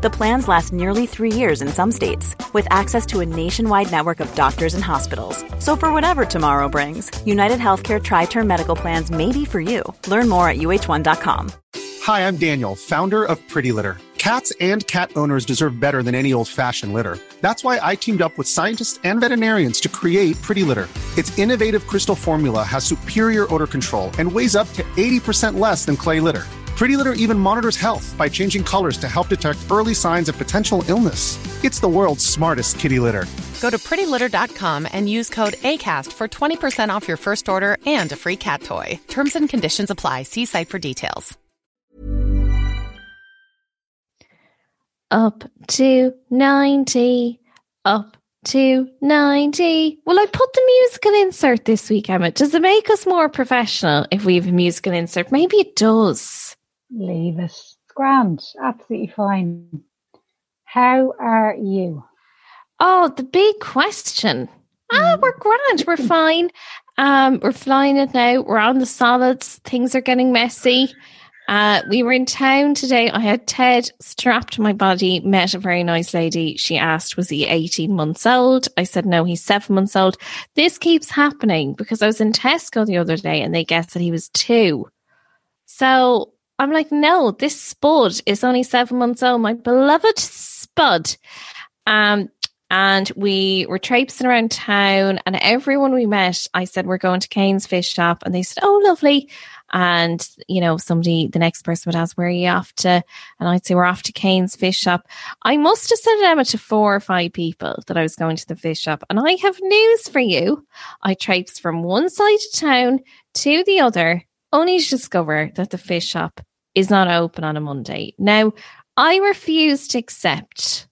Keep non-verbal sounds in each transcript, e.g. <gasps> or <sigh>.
The plans last nearly three years in some states, with access to a nationwide network of doctors and hospitals. So, for whatever tomorrow brings, United Healthcare Tri Term Medical Plans may be for you. Learn more at uh1.com. Hi, I'm Daniel, founder of Pretty Litter. Cats and cat owners deserve better than any old fashioned litter. That's why I teamed up with scientists and veterinarians to create Pretty Litter. Its innovative crystal formula has superior odor control and weighs up to 80% less than clay litter. Pretty Litter even monitors health by changing colors to help detect early signs of potential illness. It's the world's smartest kitty litter. Go to prettylitter.com and use code ACAST for 20% off your first order and a free cat toy. Terms and conditions apply. See site for details. Up to 90. Up to 90. Well, I put the musical insert this week, Emma. Does it make us more professional if we have a musical insert? Maybe it does. Leave us. It's grand. Absolutely fine. How are you? Oh, the big question. Ah, Mm. we're grand. We're fine. Um, we're flying it now. We're on the solids. Things are getting messy. Uh, we were in town today. I had Ted strapped to my body, met a very nice lady. She asked, was he 18 months old? I said, no, he's seven months old. This keeps happening because I was in Tesco the other day and they guessed that he was two. So I'm like, no, this Spud is only seven months old. My beloved Spud. Um, and we were traipsing around town and everyone we met, I said, we're going to Kane's fish shop. And they said, oh, lovely. And, you know, somebody, the next person would ask, where are you off to? And I'd say, we're off to Kane's fish shop. I must have said Emma to four or five people that I was going to the fish shop. And I have news for you. I traipsed from one side of town to the other, only to discover that the fish shop is not open on a Monday. Now, I refuse to accept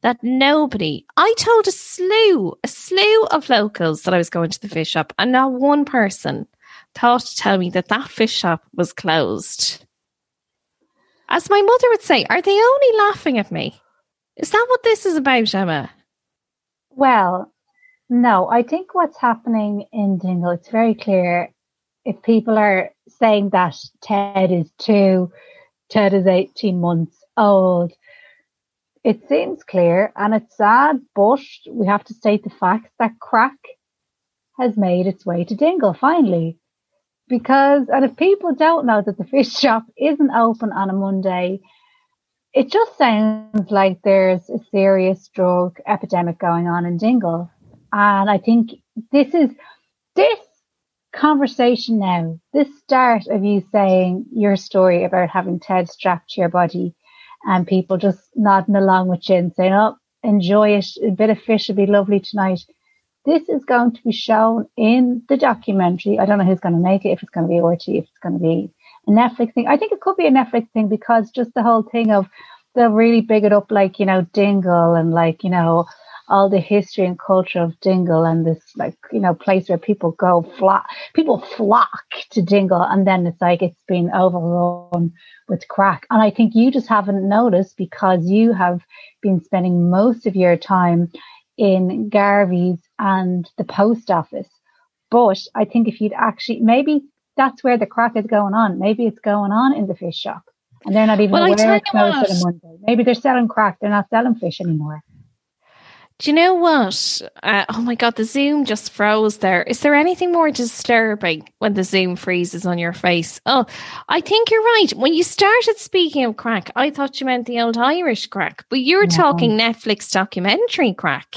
that nobody, I told a slew, a slew of locals that I was going to the fish shop, and not one person thought to tell me that that fish shop was closed. As my mother would say, are they only laughing at me? Is that what this is about, Emma? Well, no, I think what's happening in Dingle, it's very clear if people are saying that Ted is two, Ted is 18 months old, it seems clear and it's sad, but we have to state the fact that crack has made its way to Dingle finally. Because, and if people don't know that the fish <laughs> shop isn't open on a Monday, it just sounds like there's a serious drug epidemic going on in Dingle. And I think this is this conversation now, this start of you saying your story about having Ted strapped to your body and people just nodding along with you and saying, Oh, enjoy it. A bit of fish would be lovely tonight. This is going to be shown in the documentary. I don't know who's going to make it, if it's going to be RTÉ, if it's going to be a Netflix thing. I think it could be a Netflix thing because just the whole thing of they'll really big it up like, you know, Dingle and like, you know, all the history and culture of Dingle and this like, you know, place where people go flock, people flock to Dingle and then it's like it's been overrun with crack. And I think you just haven't noticed because you have been spending most of your time in Garvey's and the post office. But I think if you'd actually, maybe that's where the crack is going on. Maybe it's going on in the fish shop. And they're not even Well, aware it's closed on a Monday. Maybe they're selling crack. They're not selling fish anymore. Do you know what? Uh, oh my God, the Zoom just froze there. Is there anything more disturbing when the Zoom freezes on your face? Oh, I think you're right. When you started speaking of craic, I thought you meant the old Irish crack, but you were No. talking Netflix documentary crack.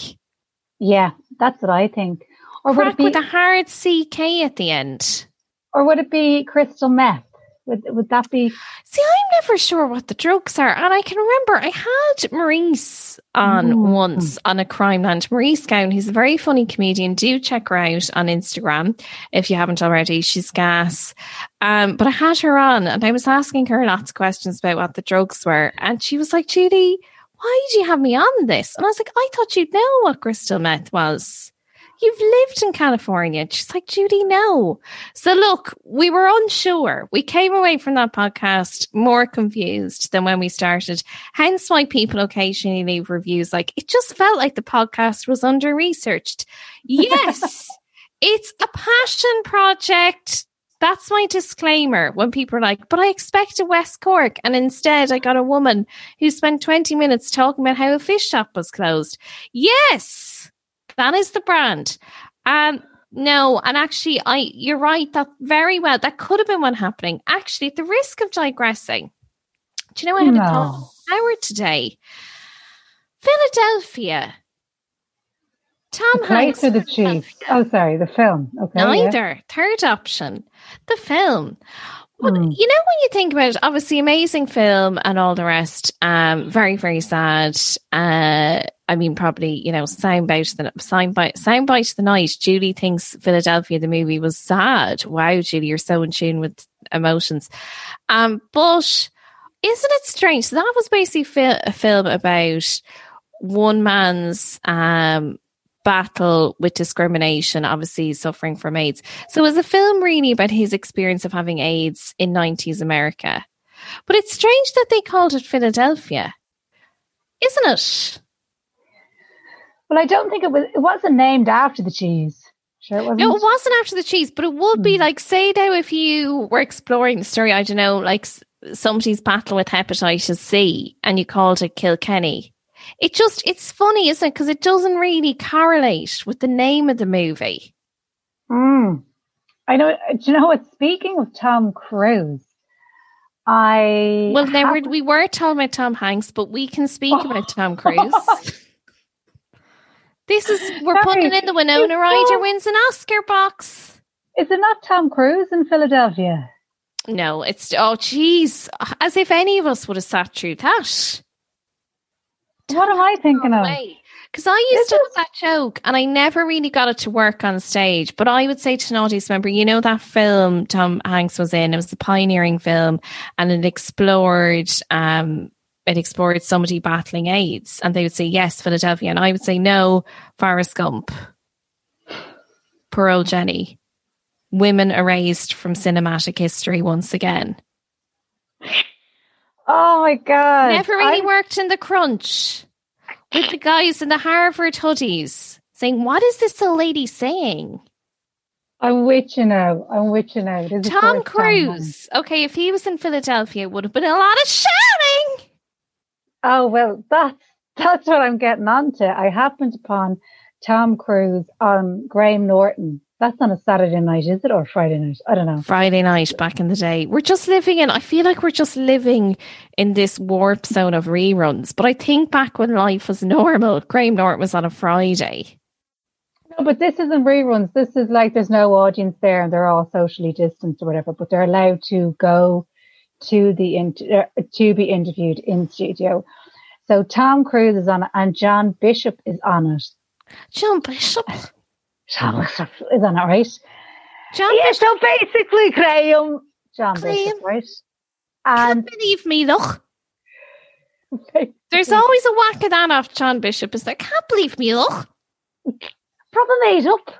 Yeah, that's what I think. Or would Crack it be, with a hard CK at the end. or would it be crystal meth? Would, would that be? See, I'm never sure what the drugs are. And I can remember I had Maurice on Mm. once on a crime land. Maurice Gown, he's a very funny comedian. Do check her out on Instagram if you haven't already. She's gas. Um, but I had her on and I was asking her lots of questions about what the drugs were. And she was like, Judy, why did you have me on this? And I was like, I thought you'd know what crystal meth was. You've lived in California. She's like, Judy, no. So look, we were unsure. We came away from that podcast more confused than when we started. Hence why people occasionally leave reviews like, it just felt like the podcast was under researched. Yes, <laughs> it's a passion project. That's my disclaimer when people are like, but I expected West Cork. And instead, I got a woman who spent 20 minutes talking about how a fish shop was closed. Yes, that is the brand. Um, no, and actually, I you're right. That very well. That could have been one happening. Actually, at the risk of digressing, do you know I had No. a thought Howard today? Philadelphia. Tom Hanks. or the cheese? Oh, sorry, the film. Okay. yeah. Neither. Third option, the film. Well, Hmm. You know, when you think about it, obviously amazing film and all the rest. Um, very, very sad. Uh, I mean, probably you know, soundbite the soundbite soundbite the night. Julie thinks Philadelphia the movie was sad. Wow, Julie, you're so in tune with emotions. Um, but isn't it strange? So that was basically fi- a film about one man's um battle with discrimination, obviously suffering from AIDS. So it was a film really about his experience of having AIDS in 90s America. But it's strange that they called it Philadelphia, isn't it? Well, I don't think it was. It wasn't named after the cheese. Sure, it wasn't. No, it wasn't after the cheese, but it would be Hmm. like, say now, if you were exploring the story, I don't know, like somebody's battle with hepatitis C and you called it Kilkenny. It just, it's funny, isn't it? Because it doesn't really correlate with the name of the movie. Mm. I know. Do you know what? Speaking of Tom Cruise, I Well, now hap- we're, were talking about Tom Hanks, but we can speak about Tom <laughs> Cruise. this is we're Sorry, putting in the Winona it's Ryder so- wins an Oscar box. is it not Tom Cruise in Philadelphia? No, it's oh geez, as if any of us would have sat through that. What am I thinking of? Because I used Is to have that joke, and I never really got it to work on stage. But I would say to an audience member, you know that film Tom Hanks was in. It was a pioneering film, and it explored. Um, it explored somebody battling AIDS, and they would say yes, Philadelphia, and I would say no, Forrest Gump. Old Jenny. Women erased from cinematic history once again. Oh my god! Never really I'm- worked in the crunch with the guys in the Harvard hoodies saying, What is this old lady saying? I'm with out. I'm with out. now. It is, of Tom. Cruise. Okay, if he was in Philadelphia, it would have been a lot of shouting. Oh well, that's that's what I'm getting onto. I happened upon Tom Cruise on Graham Norton. That's on a Saturday night, is it, or Friday night? I don't know. Friday night back in the day. We're just living in, I feel like we're just living in this warp zone of reruns. But I think back when life was normal, Graham Norton was on a Friday. No, but this isn't reruns. This is like there's no audience there, and they're all socially distanced or whatever. But they're allowed to go to the inter- uh, to be interviewed in studio. So Tom Cruise is on it, and John Bishop is on it. John Bishop. John is on it, right? John Yeah. Bishop. So basically, Graham, John Graham. Bishop, right? Can't believe me, look. <laughs> There's always a whack of that off John Bishop. Is there? Can't believe me, look. proper made up.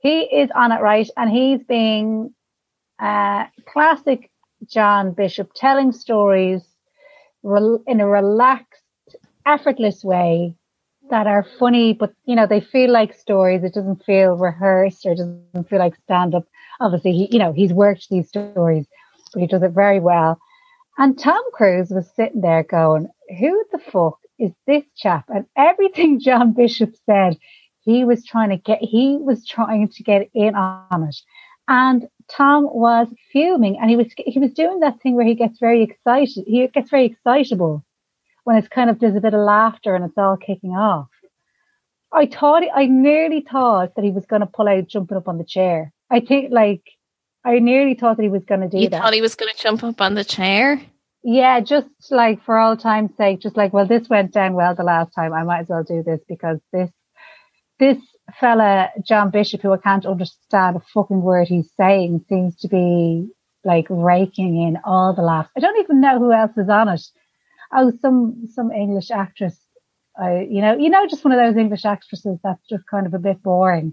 He is on it right, and he's being uh, classic John Bishop, telling stories in a relaxed, effortless way that are funny, but you know they feel like stories. It doesn't feel rehearsed or doesn't feel like stand up. Obviously, he you know he's worked these stories, but he does it very well. And Tom Cruise was sitting there going, "Who the fuck is this chap?" And everything <laughs> John Bishop said he was trying to get he was trying to get in on it and tom was fuming and he was he was doing that thing where he gets very excited he gets very excitable when it's kind of there's a bit of laughter and it's all kicking off i thought i nearly thought that he was going to pull out jumping up on the chair i think like i nearly thought that he was going to do You that thought he was going to jump up on the chair? yeah, just like for all time's sake, just like, well, this went down well the last time. I might as well do this because this, this fella, John Bishop, who I can't understand a fucking word he's saying, seems to be like raking in all the laughs. I don't even know who else is on it. Oh, some, some English actress. I, you know, you know, just one of those English actresses that's just kind of a bit boring.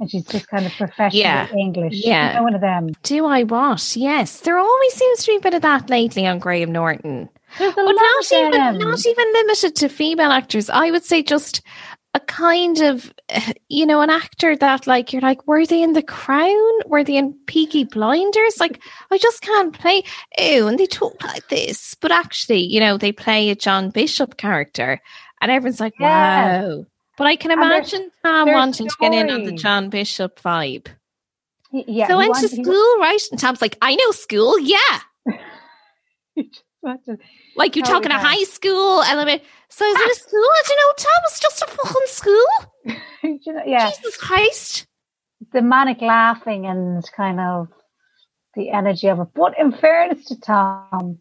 and she's just kind of professional Yeah. English. Yeah. You know, one of them. Do I what? Yes, there always seems to be a bit of that lately on Graham Norton. There's a But lot not even not even limited to female actors. I would say just a kind of <sighs> you know an actor that like you're like were they in The Crown? Were they in Peaky Blinders? Like I just can't play. oh and they talk like this, but actually, you know, they play a John Bishop character, and everyone's like, Yeah. wow. But I can imagine Tom wanting to get in on the. John Bishop vibe. Yeah, so went to school, right? And Tom's like, I know school, yeah. <laughs> Like you Oh, talking a yeah. high school element. So is it a ah. school? I don't know. Tom was just a fucking school. <laughs> you know, yeah, Jesus Christ. the manic laughing and kind of the energy of it. But in fairness to Tom,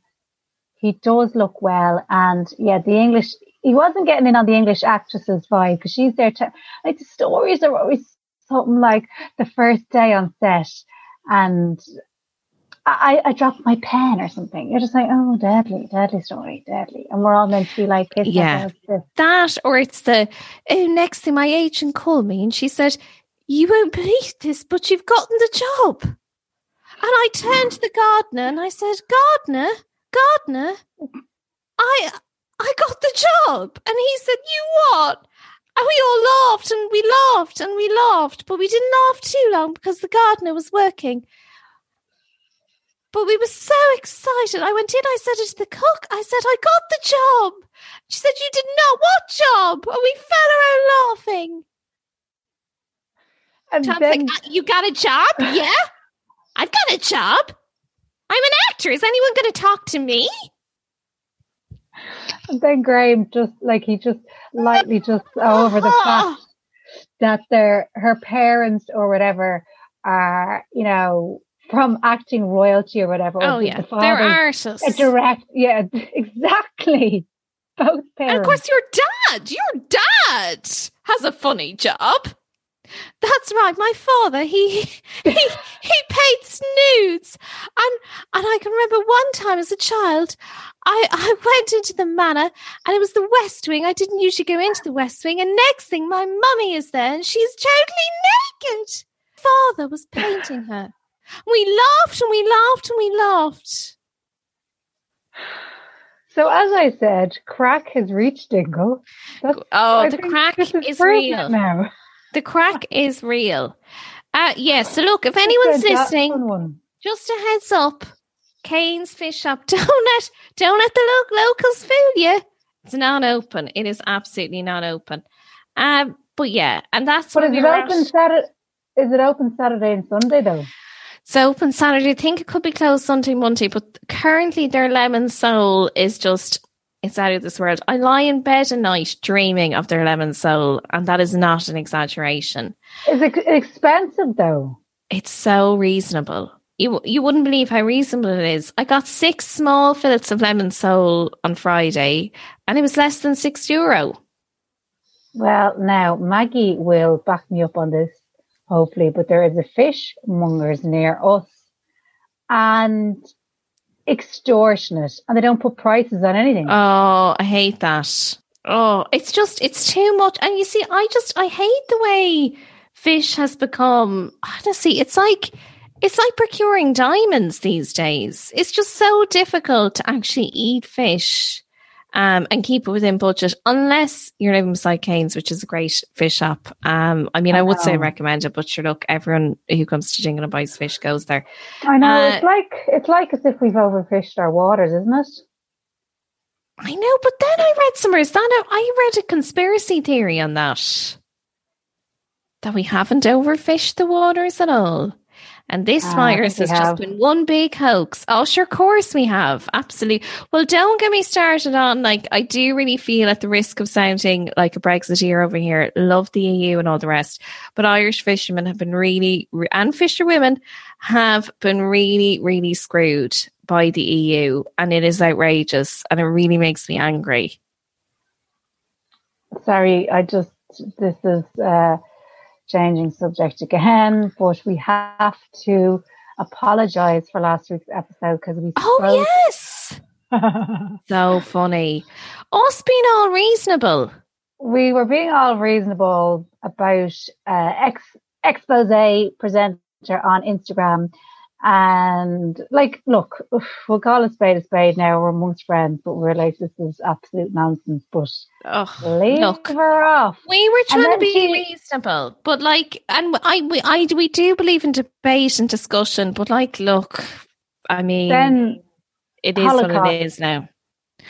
he does look well, and yeah, the English. He wasn't getting in on the English actresses vibe because she's there to like the stories are always something like the first day on set, and I, I dropped my pen or something. You're just like, oh, deadly, deadly story, deadly, and we're all meant to be like, Yeah. ourselves oh, That or it's the oh, next thing my agent called me and she said, You won't believe this, but you've gotten the job. And I turned to the gardener and I said, Gardener, gardener, I I got the job. And he said, You what? And we all laughed and we laughed and we laughed, but we didn't laugh too long because the gardener was working. But we were so excited. I went in, I said it to the cook. I said, I got the job. She said, You did not. What job? And we fell around laughing. And Tom's then like, "Uh, You got a job? <laughs> Yeah. I've got a job. I'm an actor. Is anyone going to talk to me? And then Graham just like he just lightly just <laughs> over the <laughs> fact that their her parents or whatever are, you know, from acting royalty or whatever. Oh, yeah. the They're artists. a direct yeah, <laughs> exactly. Both parents. And of course, your dad, your dad has a funny job. That's right. My father, he he he <laughs> paid snoods, and and I can remember one time as a child, I I <laughs> went into the manor, and it was the West Wing. I didn't usually go into the West Wing, and next thing, my mummy is there, and she's totally naked. Father was painting her. We laughed and we laughed and we laughed. so as I said, crack has reached Dingle. That's, Oh, I the crack is real. now. The crack is real. Uh, yes. so look, if anyone's listening, just a heads up, Kane's Fish Shop. <laughs> Don't let don't let the lo- locals fool you. It's not open. It is absolutely not open. Um, but yeah, and that's But is it open. Saturday? Is it open Saturday and Sunday though? It's open Saturday. I think it could be closed Sunday, Monday, but currently their lemon sole is just it's out of this world. I lie in bed at night dreaming of their lemon sole, and that is not an exaggeration. Is it expensive though? It's so reasonable. You you wouldn't believe how reasonable it is. I got six small fillets of lemon sole on Friday, and it was less than six euro. Well, now Maggie will back me up on this, hopefully. But there is a fishmongers near us, and extortionate, and they don't put prices on anything. Oh, I hate that. Oh, it's just it's too much. And you see, I just I hate the way fish has become. Honestly, it's like it's like procuring diamonds these days. It's just so difficult to actually eat fish. Um, and keep it within budget unless you're living beside Kane's, which is a great fish shop. Um, I mean, I, I would say recommend it, but sure, look, everyone who comes to Dingle and buys fish goes there. I know uh, it's like it's like as if we've overfished our waters, isn't it? I know, but then I read somewhere, is that I read a conspiracy theory on that. That we haven't overfished the waters at all. And this I virus has we just been one big hoax. Oh, sure, of course we have. Absolutely. Well, don't get me started on, like, I do really feel at the risk of sounding like a Brexiteer over here, love the EU and all the rest. But Irish fishermen have been really, and fisherwomen have been really, really screwed by the EU. And it is outrageous. And it really makes me angry. Sorry, I just this is uh, changing subject again, but we have to apologise for last week's episode because we Oh, yes. yes. <laughs> So funny. Us being all reasonable. we were being all reasonable about uh, ex expose presenter on Instagram. And like, look, we'll call a spade a spade now. We're amongst friends, but we're like, this is absolute nonsense. But Oh, look. her off. We were trying to be she- reasonable, but like, and I, we, I, we do believe in debate and discussion, but like, look, I mean, Then it is what Holocaust. it is now.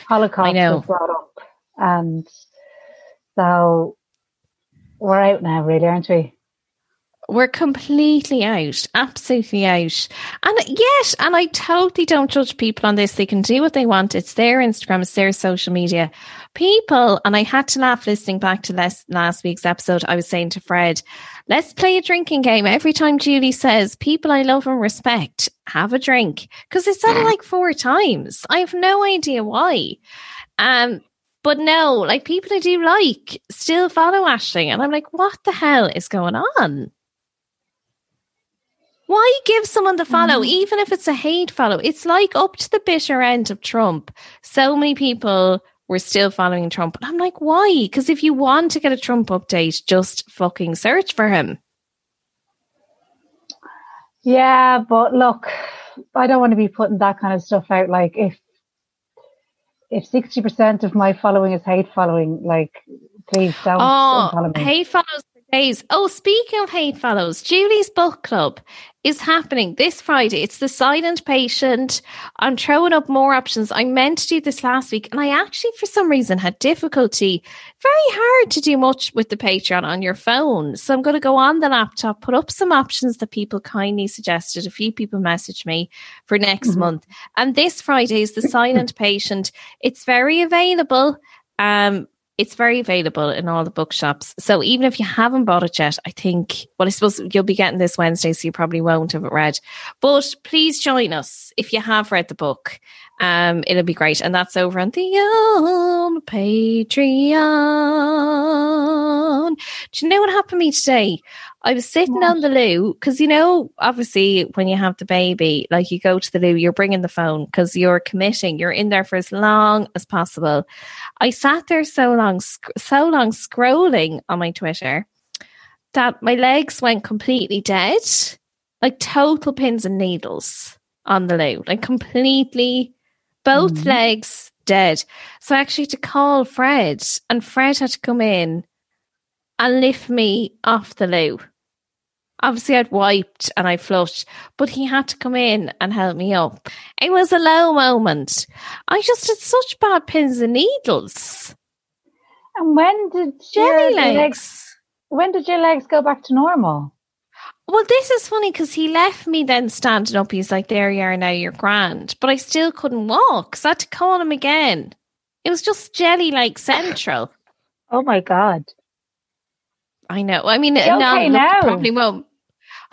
Holocaust I know. was brought up, and so we're out now, really, aren't we? We're completely out, absolutely out. And yet, and I totally don't judge people on this. They can do what they want. It's their Instagram, it's their social media. People, and I had to laugh listening back to last, last week's episode. I was saying to Fred, let's play a drinking game. Every time Julie says, people I love and respect, have a drink. Because it's said it like four times. I have no idea why. Um, but no, like people I do like still follow Ashling. And I'm like, what the hell is going on? Why give someone the follow, mm. even if it's a hate follow? It's like up to the bitter end of Trump. So many people were still following Trump. And I'm like, why? Because if you want to get a Trump update, just fucking search for him. Yeah, but look, I don't want to be putting that kind of stuff out. Like, if if sixty percent of my following is hate following, like, please don't Oh, unfollow me. hate follows days. Oh, speaking of hate follows, Julie's book club is happening this Friday. It's the silent patient. I'm throwing up more options. I meant to do this last week, and I actually, for some reason, had difficulty. Very hard to do much with the Patreon on your phone. So I'm going to go on the laptop, put up some options that people kindly suggested. A few people messaged me for next month. And this Friday is the silent patient. It's very available. Um, it's very available in all the bookshops. So even if you haven't bought it yet, I think, well, I suppose you'll be getting this Wednesday, so you probably won't have it read. But please join us if you have read the book. Um, it'll be great. And that's over on the old Patreon. Do you know what happened to me today? I was sitting on the loo because, you know, obviously when you have the baby, like you go to the loo, you're bringing the phone because you're committing, you're in there for as long as possible. I sat there so long, sc- so long scrolling on my Twitter that my legs went completely dead, like total pins and needles on the loo, like completely, both mm-hmm. legs dead. So I actually had to call Fred, and Fred had to come in and lift me off the loo. Obviously, I'd wiped and I flushed, but he had to come in and help me up. It was a low moment. I just had such bad pins and needles. And when did Jelly your legs. When did your legs go back to normal? Well, this is funny because he left me then standing up. He's like, There you are now, you're grand. But I still couldn't walk. So I had to call him again. It was just jelly like central. <gasps> Oh my god! I know. I mean, You no, look, now? probably won't.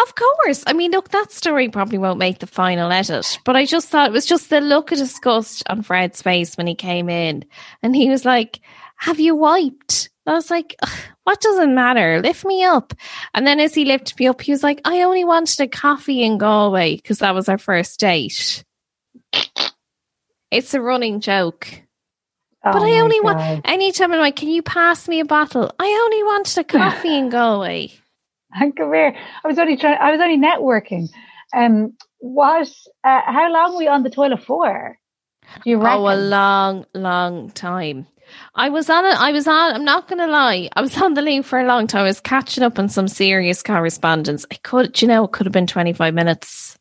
Of course. I mean, look, that story probably won't make the final edit. But I just thought it was just the look of disgust on Fred's face when he came in. And he was like, Have you wiped? I was like, What doesn't matter? Lift me up. And then as he lifted me up, he was like, I only wanted a coffee in Galway because that was our first date. It's a running joke. Oh But I only want anytime I'm like, Can you pass me a bottle? I only wanted a <laughs> coffee in Galway. Come here. I was only trying. I was only networking. Um, what? Uh, how long were you on the toilet for? Do you reckon? Oh, a long, long time. I was on it. I was on. I'm not going to lie. I was <laughs> on the loo for a long time. I was catching up on some serious correspondence. I could, do you know, it could have been 25 minutes.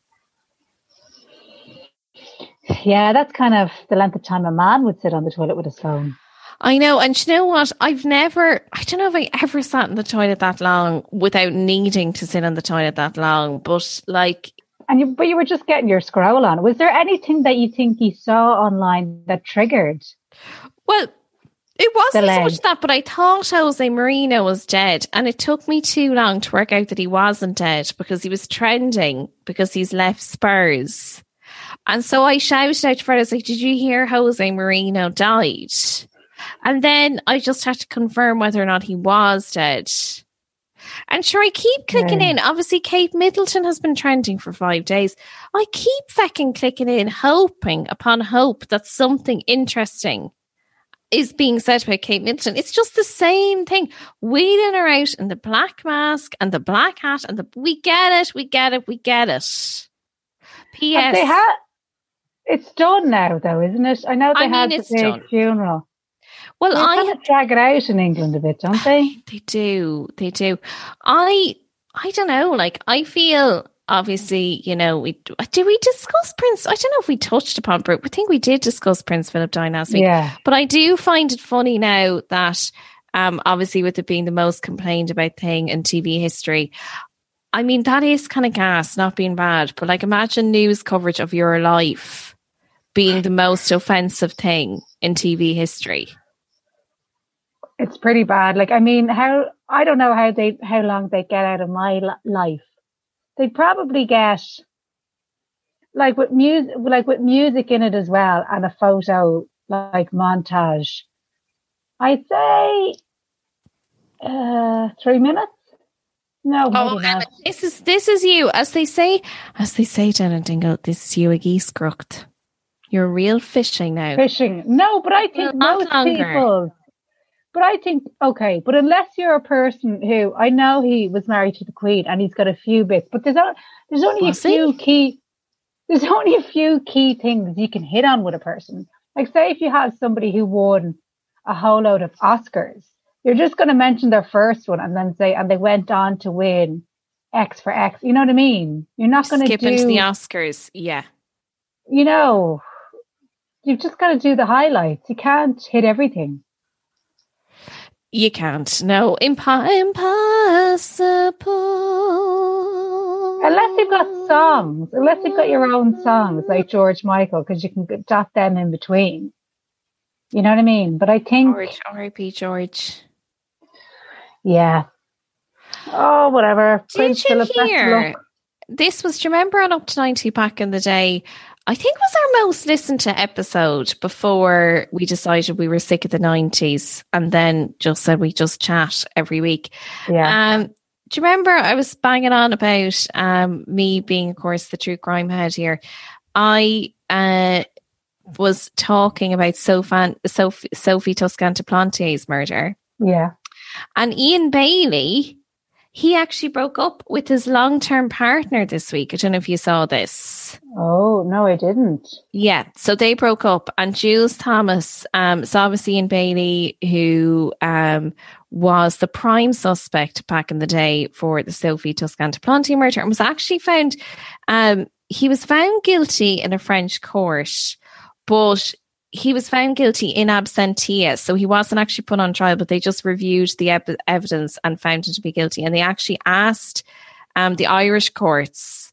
yeah, that's kind of the length of time a man would sit on the toilet with his phone. I know. And do you know what? I've never, I don't know if I ever sat in the toilet that long without needing to sit on the toilet that long. But like, And you, but you were just getting your scroll on. Was there anything that you think you saw online that triggered? well, it wasn't so much that, but I thought Jose Mourinho was dead. And it took me too long to work out that he wasn't dead because he was trending because he's left Spurs. And so I shouted out to Fred, I was like, Did you hear Jose Mourinho died? And then I just had to confirm whether or not he was dead. And sure, I keep clicking Yeah. in. Obviously, Kate Middleton has been trending for five days. I keep fucking clicking in, hoping upon hope that something interesting is being said about Kate Middleton. It's just the same thing. Wheeling her out in the black mask and the black hat and the we get it, we get it, we get it. P.S. They had it's done now, though, isn't it? I know they I mean, had it's the big done. funeral. Well, They I kind of drag it out in England a bit, don't they? They do. They do. I I don't know. Like I feel obviously, you know, we did we discuss Prince? I don't know if we touched upon Brooke. I think we did discuss Prince Philip dying last week. Yeah. But I do find it funny now that um obviously with it being the most complained about thing in TV history. I mean, that is kind of gas, not being bad, but like imagine news coverage of your life being the most offensive thing in TV history. It's pretty bad. Like, I mean, how I don't know how they how long they get out of my life. They'd probably get like with music, like with music in it as well, and a photo like montage. I'd say uh three minutes. No, Oh. Emma, this is this is you, as they say, as they say in Dingle. This is you a geese crooked. You're real fishing now. fishing. No, but I think most longer. people. But I think okay, but unless you're a person who I know he was married to the Queen and he's got a few bits, but there's o- there's only Was a he? few key. There's <laughs> only a few key things you can hit on with a person. Like say if you have somebody who won a whole load of Oscars, you're just going to mention their first one and then say, and they went on to win X for X. You know what I mean? You're not going to Skip do. into the Oscars. Yeah. you know, you've just got to do the highlights. You can't hit everything. You can't. No. Impo- impossible. Unless you've got songs, unless you've got your own songs like George Michael, because you can dot them in between. You know what I mean? But I think, George, R.I.P. George. yeah. Oh, whatever. Did Prince you Philip, hear? This was, do you remember on Up to 90 back in the day? I think was our most listened to episode before we decided we were sick of the 90s and then just said we just chat every week. Yeah. Um, do you remember I was banging on about um, me being, of course, the true crime head here? I uh, was talking about Sophie, Sophie, Sophie Toscan du Plantier's murder. yeah. And Ian Bailey, he actually broke up with his long term partner this week. I don't know if you saw this. Oh, no, I didn't. Yeah, so they broke up, and Jules Thomas, um, Ian Bailey, who um, was the prime suspect back in the day for the Sophie Toscan du Plantier murder, and was actually found, um, he was found guilty in a French court, but he was found guilty in absentia, so he wasn't actually put on trial, but they just reviewed the ev- evidence and found him to be guilty, and they actually asked um, the Irish courts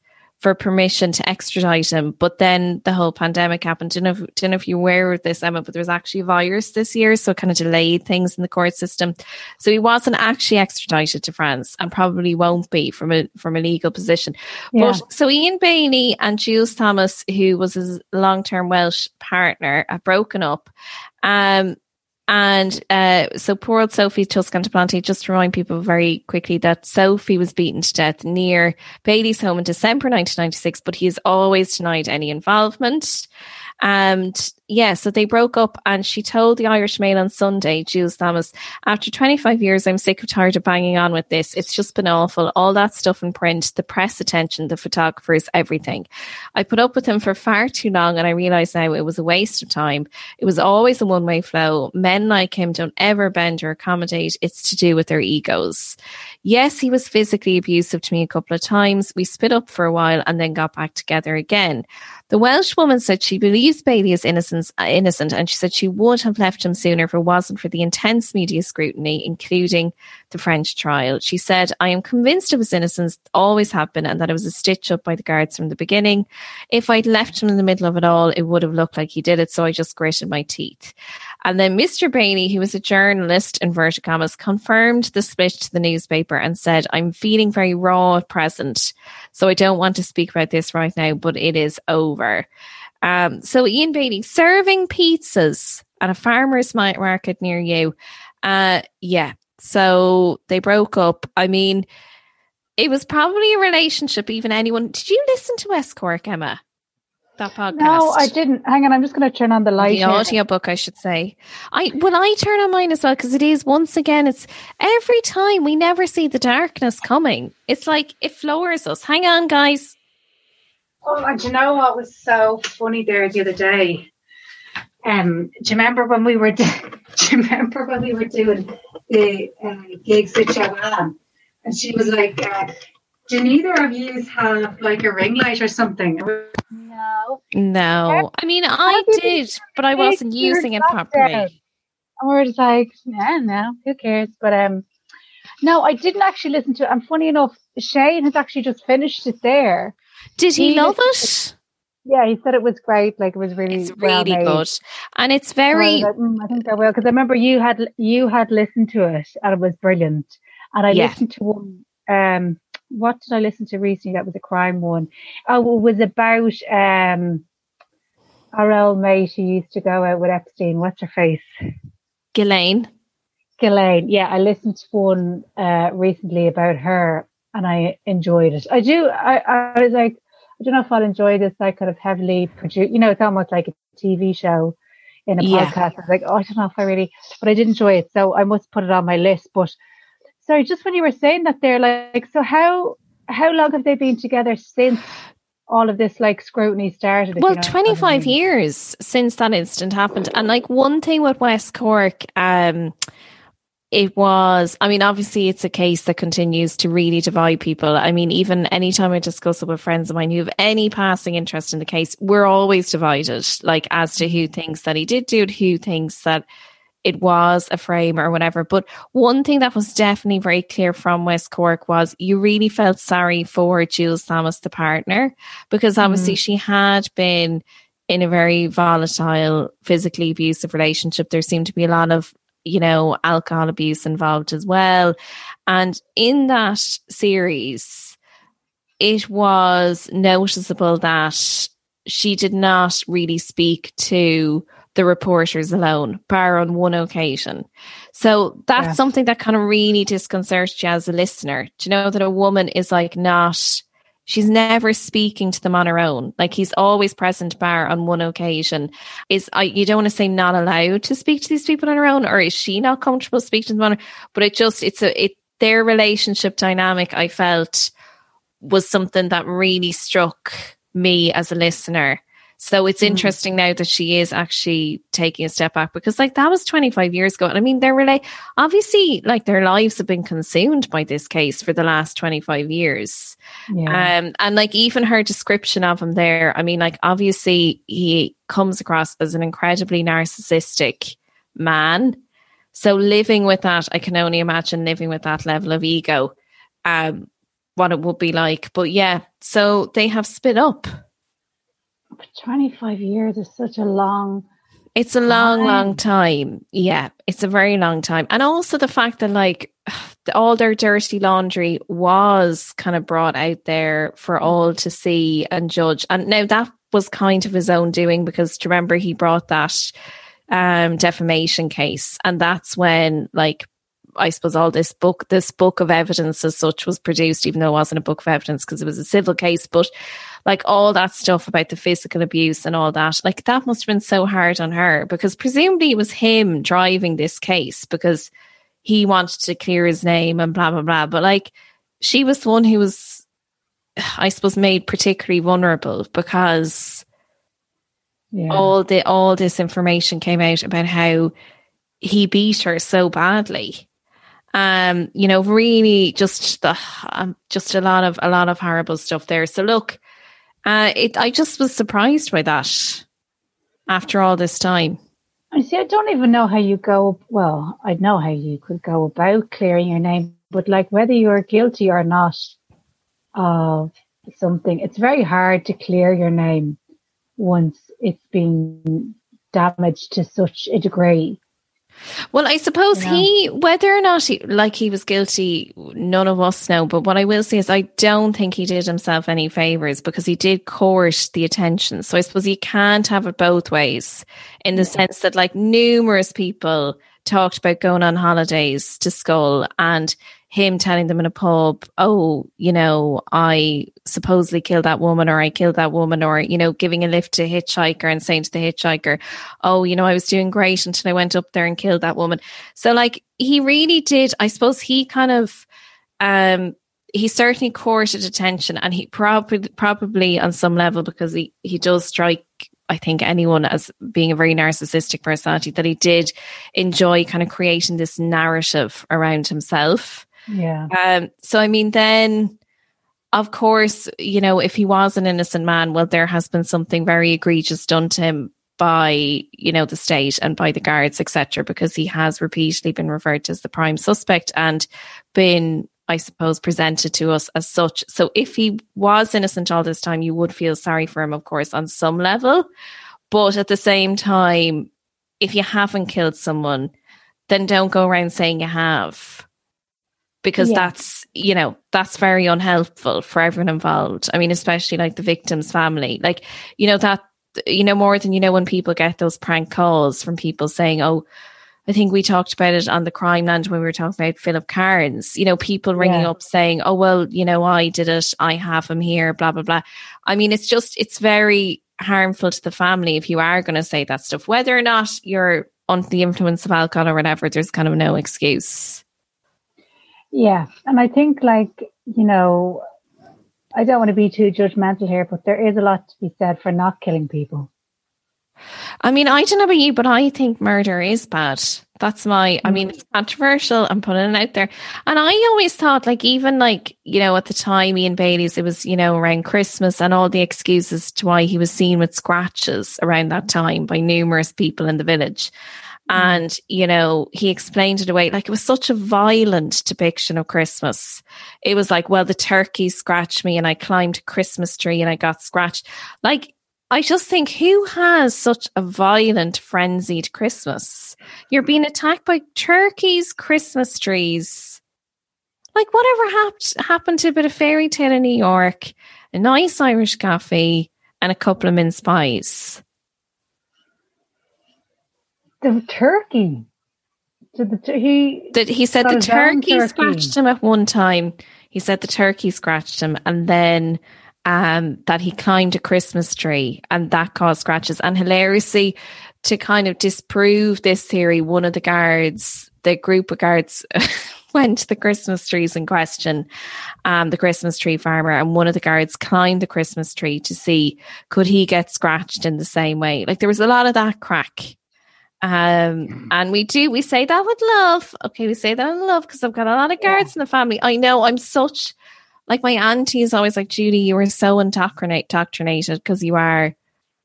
for permission to extradite him. But then the whole pandemic happened. Don't know if, don't know if you're aware of this, Emma, but there was actually a virus this year, so it kind of delayed things in the court system. So he wasn't actually extradited to France and probably won't be from a from a legal position. Yeah. But so Ian Bailey and Jules Thomas, who was his long term Welsh partner, have broken up. Um and uh, so poor old Sophie Tuscan Planty, just to remind people very quickly that Sophie was beaten to death near Bailey's home in December 1996, but he has always denied any involvement. And yeah, so they broke up and she told the Irish Mail on Sunday, Jules Thomas, after 25 years, I'm sick of tired of banging on with this. It's just been awful. All that stuff in print, the press attention, the photographers, everything. I put up with him for far too long and I realize now it was a waste of time. It was always a one way flow. Men like him don't ever bend or accommodate. It's to do with their egos. Yes, he was physically abusive to me a couple of times. We split up for a while and then got back together again. The Welsh woman said she believes Bailey is innocent, uh, innocent, and she said she would have left him sooner if it wasn't for the intense media scrutiny, including the French trial. She said, I am convinced of his innocence, always have been, and that it was a stitch up by the guards from the beginning. If I'd left him in the middle of it all, it would have looked like he did it, so I just gritted my teeth. And then Mr. Bailey, who was a journalist, inverted commas, confirmed the split to the newspaper and said, I'm feeling very raw at present, so I don't want to speak about this right now, but it is over. Um, so Ian Bailey serving pizzas at a farmer's market near you. Uh, yeah. So they broke up. I mean, it was probably a relationship. Even anyone? Did you listen to West Cork, Emma? that podcast? No, I didn't. Hang on, I'm just going to turn on the light. The audio book, I should say. I well, I turn on mine as well because it is once again. It's every time we never see the darkness coming. It's like it floors us. Hang on, guys. Oh, and do you know what was so funny there the other day? Um, do you remember when we were? <laughs> Do, do you remember when we were doing the uh, gigs with Joanne? And she was like, uh, "Do neither of you have like a ring light or something?" No. No, I mean I did, but I wasn't using it properly. And we're just like, yeah, no, who cares? But um, no, I didn't actually listen to it. And funny enough, Shane has actually just finished it there. Did he, He love it? Yeah, he said it was great. Like it was really, It's really made. good, and it's And I very like, "Mm, I think I will because I remember you had you had listened to it and it was brilliant. And I Yeah. listened to one. Um, what did I listen to recently? That was a crime one. Oh, it was about um our old mate who used to go out with Epstein. What's her face? Ghislaine. Ghislaine. Yeah, I listened to one uh recently about her and I enjoyed it. I do. I I was like, I don't know if I'll enjoy this like kind of heavily produced. You know, it's almost like a TV show in a Yeah. podcast. I was like, oh, I don't know if I really, but I did enjoy it, so I must put it on my list. But sorry, just when you were saying that, they're like, so how how long have they been together since all of this like scrutiny started? Well, you know what I 25 mean? years since that incident happened. And like one thing with West Cork, um, it was, I mean, obviously it's a case that continues to really divide people. I mean, even anytime I discuss it with friends of mine who have any passing interest in the case, we're always divided, like as to who thinks that he did do it, who thinks that it was a frame or whatever. But one thing that was definitely very clear from West Cork was you really felt sorry for Jules Thomas, the partner, because mm-hmm. obviously she had been in a very volatile, physically abusive relationship. There seemed to be a lot of, you know, alcohol abuse involved as well. And in that series, it was noticeable that she did not really speak to the reporters alone, bar on one occasion. So that's Yeah. something that kind of really disconcerts you as a listener. Do you know that a woman is like not, she's never speaking to them on her own. Like he's always present, bar on one occasion. Is I you don't want to say not allowed to speak to these people on her own, or is she not comfortable speaking to them on her? But it just it's a it their relationship dynamic. I felt was something that really struck me as a listener. So it's interesting now that she is actually taking a step back because like that was 25 years ago. And I mean, they're really obviously like their lives have been consumed by this case for the last 25 years. Yeah. Um, and like even her description of him there, I mean, like obviously he comes across as an incredibly narcissistic man. So living with that, I can only imagine living with that level of ego, um, what it would be like. But yeah, so they have split up. But 25 years is such a long. It's a long, Time. long time. Yeah, it's a very long time. And also the fact that like <sighs> all their dirty laundry was kind of brought out there for all to see and judge. And now that was kind of his own doing because do you remember he brought that um defamation case and that's when like I suppose all this book, this book of evidence as such was produced, even though it wasn't a book of evidence because it was a civil case. But like all that stuff about the physical abuse and all that, like that must have been so hard on her because presumably it was him driving this case because he wanted to clear his name and blah, blah, blah. But like she was the one who was, I suppose, made particularly vulnerable because Yeah. all the all this information came out about how he beat her so badly um you know really just the um, just a lot of a lot of horrible stuff there so look uh it i just was surprised by that after all this time I see. I don't even know how you go. Well, I know how you could go about clearing your name, but like whether you're guilty or not of something, it's very hard to clear your name once it's been damaged to such a degree. Well i suppose You know? he whether or not he like he was guilty none of us know but what i will say is i don't think he did himself any favors because he did court the attention so i suppose you can't have it both ways in the sense that like numerous people talked about going on holidays to Schull and him telling them in a pub, oh, you know, I supposedly killed that woman or I killed that woman or, you know, giving a lift to a hitchhiker and saying to the hitchhiker, oh, you know, I was doing great until I went up there and killed that woman. So like he really did, I suppose he kind of, um, he certainly courted attention and he probably probably on some level because he, he does strike I think anyone as being a very narcissistic personality that he did enjoy kind of creating this narrative around himself. Yeah. Um, so, I mean, then, of course, you know, if he was an innocent man, well, there has been something very egregious done to him by, you know, the state and by the guards, etc., because he has repeatedly been referred to as the prime suspect and been, I suppose, presented to us as such. So, if he was innocent all this time, you would feel sorry for him, of course, on some level. But at the same time, if you haven't killed someone, then don't go around saying you have because yeah. that's you know that's very unhelpful for everyone involved i mean especially like the victim's family like you know that you know more than you know when people get those prank calls from people saying oh I think we talked about it on the crime land when we were talking about Philip Cairns. You know, people ringing yeah. up saying, "Oh well, you know, I did it. I have him here." Blah blah blah. I mean, it's just it's very harmful to the family if you are going to say that stuff, whether or not you're under the influence of alcohol or whatever. There's kind of no excuse. Yeah. And I think, like, you know, I don't want to be too judgmental here, but there is a lot to be said for not killing people. I mean, I don't know about you, but I think murder is bad. That's my, I mean, it's controversial. I'm putting it out there. And I always thought, like, even like, you know, at the time, Ian Bailey's, it was, you know, around Christmas and all the excuses to why he was seen with scratches around that time by numerous people in the village. Mm. And, you know, he explained it away like it was such a violent depiction of Christmas. It was like, well, the turkey scratched me and I climbed a Christmas tree and I got scratched. Like, I just think who has such a violent, frenzied Christmas? You're being attacked by turkeys, Christmas trees. Like, whatever hap- happened to a bit of fairy tale in New York, a nice Irish coffee, and a couple of mince pies? The turkey. Did the he? Did he said the turkey, turkey scratched him at one time? He said the turkey scratched him, and then um, that he climbed a Christmas tree, and that caused scratches. And hilariously, to kind of disprove this theory, one of the guards, the group of guards. <laughs> went to the Christmas trees in question, um, the Christmas tree farmer, and one of the guards climbed the Christmas tree to see could he get scratched in the same way. Like there was a lot of that craic um, and we do, we say that with love. Okay, we say that in love because I've got a lot of guards yeah. in the family. I know I'm such, like my auntie is always like, Judy, you were so indoctrinated because you are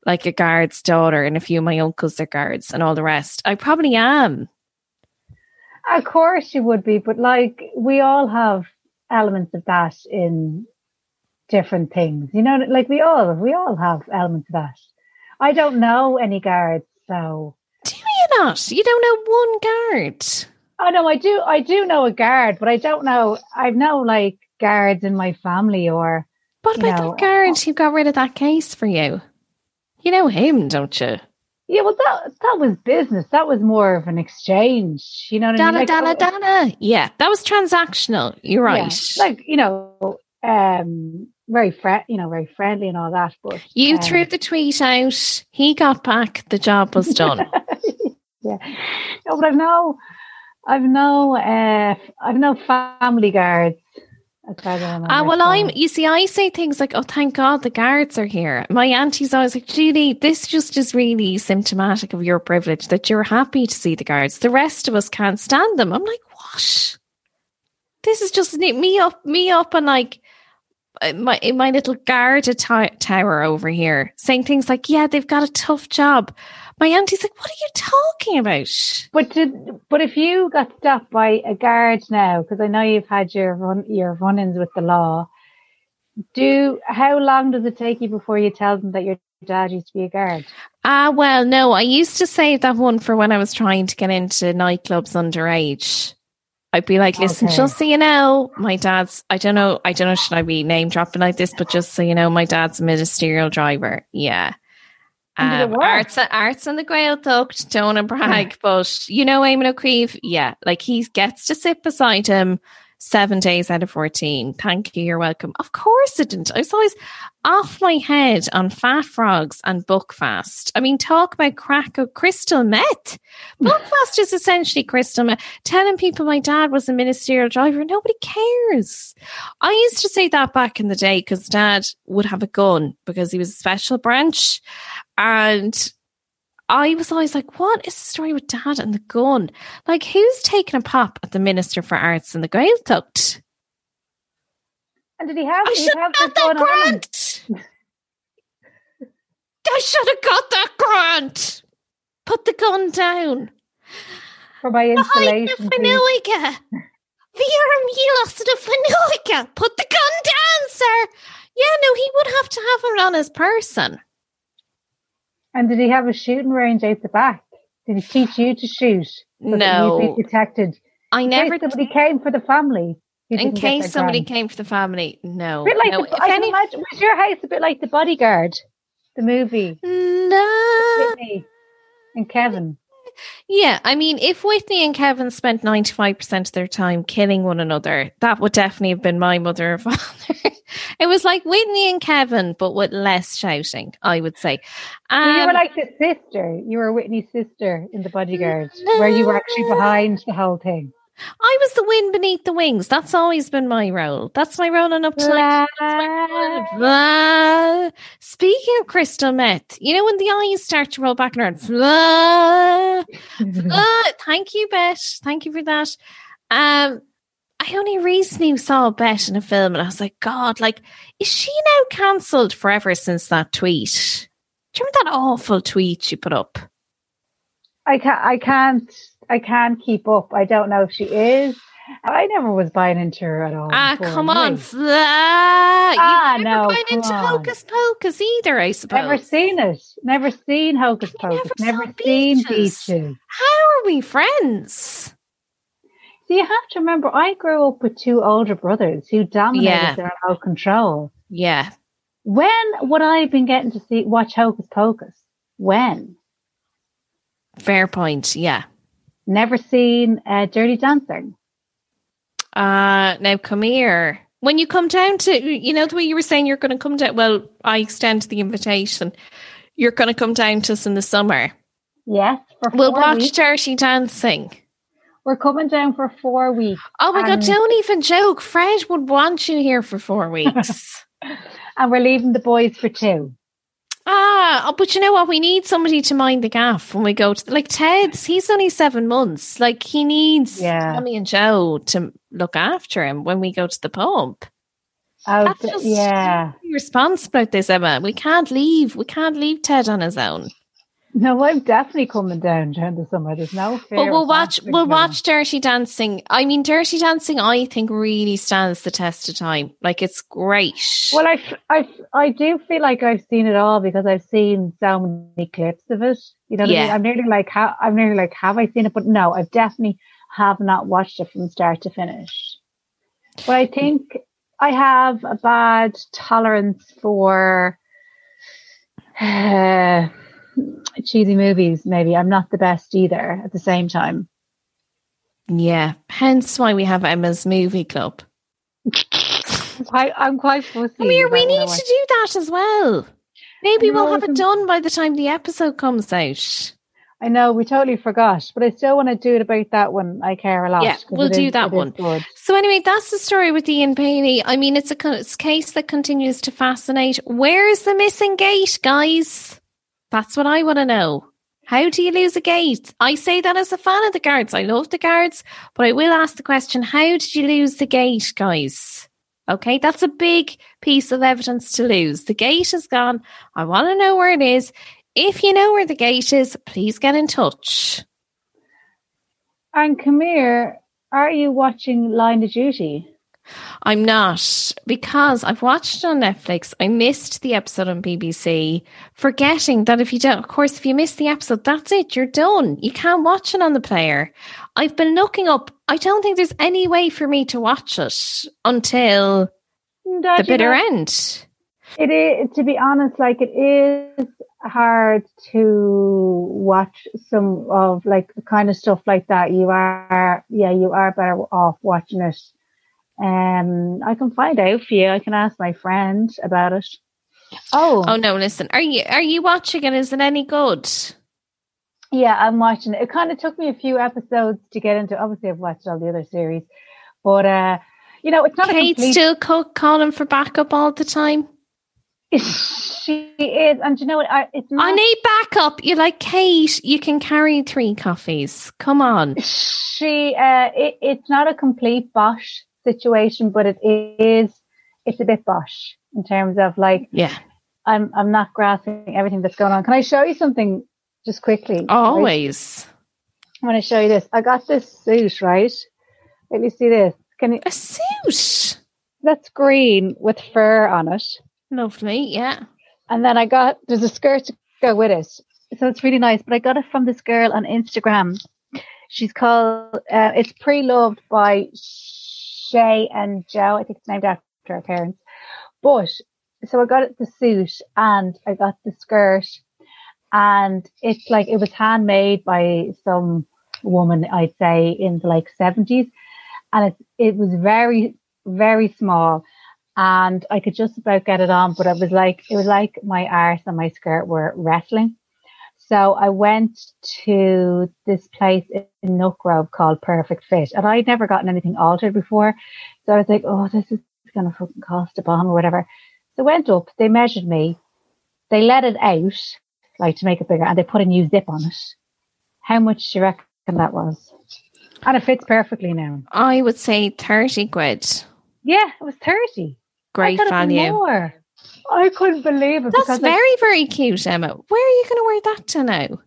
like a guard's daughter and a few of my uncles are guards and all the rest. I probably am. Of course you would be, but like we all have elements of that in different things. You know, like we all we all have elements of that. I don't know any guards, so not? You don't know one guard. Oh no, I do. I do know a guard, but I don't know. I've no like guards in my family or. What about know, that guard who got rid of that case for you? You know him, don't you? Yeah, well, that that was business. That was more of an exchange. You know what Dana, I mean? Like, Dana, oh, Dana. Yeah, that was transactional. You're right. Yeah, like you know, um, very friend, you know, very friendly and all that. But you um, threw the tweet out. He got back. The job was done. <laughs> yeah. No, but I've no, I've no, uh, I've no family guards. Ah, uh, well, I'm. You see, I say things like, "Oh, thank God the guards are here." My auntie's always like, "Judy, this just is really symptomatic of your privilege that you're happy to see the guards. The rest of us can't stand them." I'm like, "What? This is just me up, me up, and like." Uh, my in my little guard t- tower over here saying things like yeah they've got a tough job my auntie's like, "What are you talking about?" But did, but if you got stopped by a guard now, because I know you've had your run your run-ins with the law, do how long does it take you before you tell them that your dad used to be a guard? Ah, uh, well, no, I used to save that one for when I was trying to get into nightclubs underage. I'd be like, listen, okay. just so you know, my dad's, I don't know, I don't know, should I be name dropping like this, but just so you know, my dad's a ministerial driver. Yeah. Um, arts, arts and the Gaeltacht, don't brag, yeah. but you know Eamon O'Keefe, yeah, like he gets to sit beside him, seven days out of 14. Thank you. You're welcome. Of course it didn't. I was always off my head on fat frogs and buckfast. I mean, talk about crack of crystal meth. <laughs> Buckfast is essentially crystal meth. Telling people my dad was a ministerial driver, nobody cares. I used to say that back in the day because dad would have a gun because he was a special branch. And I was always like, what is the story with dad and the gun? Like, who's taking a pop at the Minister for Arts and the Gaeltacht? And did he have, I should have got that gun grant. I should have got that grant. Put the gun down. for my installation? please? Fanuiga. Virum the Fanuiga. Put the gun down, sir. Yeah, no, he would have to have it on his person. And did he have a shooting range out the back? Did he teach you to shoot? so No. be protected. I In never case somebody came for the family. in case somebody grant. came for the family. No. Like no. the, if I can any- imagine, was your house a bit like the bodyguard, the movie? no. And Kevin. Yeah, I mean, if Whitney and Kevin spent 95% of their time killing one another, that would definitely have been my mother or <laughs> father. it was like Whitney and Kevin, but with less shouting, I would say. So you were Um, like the sister. You were Whitney's sister in the bodyguard, where you were actually behind the whole thing. I was the wind beneath the wings. That's always been my role. That's my role and up to like Blah. Speaking of crystal meth, you know when the eyes start to roll back and around. Blah. <laughs> Blah. Thank you, Bette. Thank you for that. Um, I only recently saw Bette in a film, and I was like, God, like, is she now cancelled forever since that tweet? Do you remember that awful tweet she put up? I can't. I can't. I can't keep up. I don't know if she is. I never was buying into her at all. Ah, before, come on. Fla. Ah, You've never no, come into on. Hocus Pocus either, I suppose. Never seen it. Never seen Hocus You never Pocus. Never seen Beaches. Beaches. How are we friends? So you have to remember, I grew up with two older brothers who dominated Yeah. their own control. Yeah. When would I have been getting to see watch Hocus Pocus? When? Fair point. Yeah. Never seen uh, Dirty Dancing. Uh now come here. When you come down to you know the way you were saying you're gonna come down well, I extend the invitation. You're gonna come down to us in the summer. Yes, for We'll watch weeks. Dirty Dancing. We're coming down for four weeks, Oh my god, don't even joke. Fred would want you here for four weeks. <laughs> and we're leaving the boys for two. Ah, oh, but you know what? We need somebody to mind the gaff when we go to like Ted's. He's only seven months. Like he needs Yeah. Tommy and Joe to look after him when we go to the pub. Oh, That's just- yeah. Be responsible about this, Emma. We can't leave. We can't leave Ted on his own. No, I'm definitely coming down during the summer. There's no fear. But we'll watch. We'll No. watch Dirty Dancing. I mean, Dirty Dancing. I think really stands the test of time. Like it's great. Well, I I I do feel like I've seen it all because I've seen so many clips of it. You know what I Yeah. mean? I'm nearly like, how, I'm nearly like, have I seen it? But no, I've definitely have not watched it from start to finish. But I think I have a bad tolerance for <sighs> uh, cheesy movies. Maybe I'm not the best either. At the same time, yeah. Hence why we have Emma's movie club. I'm quite, I'm quite fussy. We about what I need to do that as well. Maybe we'll have it done by the time the episode comes out. I know we totally forgot, but I still want to do it about that one. I care a lot. Yeah, we'll do is- that one. So anyway, that's the story with Ian Bailey. I mean, it's a, it's a case that continues to fascinate. Where's the missing gate, guys? That's what I want to know. How do you lose a gate? I say that as a fan of the guards. I love the guards, but I will ask the question: How did you lose the gate, guys? Okay, that's a big piece of evidence to lose. The gate is gone. I want to know where it is. If you know where the gate is, please get in touch. And here, are you watching Line of Duty? I'm not because I've watched it on Netflix. I missed the episode on BBC, forgetting that if you don't, of course, if you miss the episode, that's it. You're done. You can't watch it on the player. I've been looking up. I don't think there's any way for me to watch it until the bitter end. It is, to be honest, like it is hard to watch some of like kind of stuff like that. You are, yeah, you are better off watching it Um, I can find out for you. I can ask my friend about it. Oh, Oh no, listen. Are you are you watching it? Is it any good? yeah, I'm watching it. It kind of took me a few episodes to get into. Obviously, I've watched all the other series, but uh, you know, it's not a Kate complete. still co- calling for backup all the time. <laughs> she is, and you know what? I, it's not. I need backup. You're like Kate? You can carry three coffees. Come on. she uh it, it's not a complete bosh situation but it is it's a bit bosh in terms of like Yeah, i'm i'm not grasping everything that's going on. Can i show you something just quickly? Always. I want to show you this. I got this suit right? Let me see this. Can you a suit. that's green with fur on it. Lovely. Yeah. and then i got there's a skirt to go with it. So it's really nice but i got it from this girl on instagram. She's called uh, it's pre-loved by shay and joe i think it's named after her parents. But so i got the suit and i got the skirt and it's like it was handmade by some woman i'd say in the like 70s and it, it was very very small and i could just about get it on but it was like it was like my arse and my skirt were wrestling so I went to this place in Nutgrove called Perfect Fit, and I'd never gotten anything altered before. So I was like, oh, this is going to fucking cost a bomb or whatever. So I went up, they measured me, they let it out, like to make it bigger, and they put a new zip on it. How much do you reckon that was? And it fits perfectly now. I would say thirty quid. Yeah, it was 30. Great I thought it'd be value. more. I couldn't believe it. That's because, like, very very cute, Emma. Where are you going to wear that to now?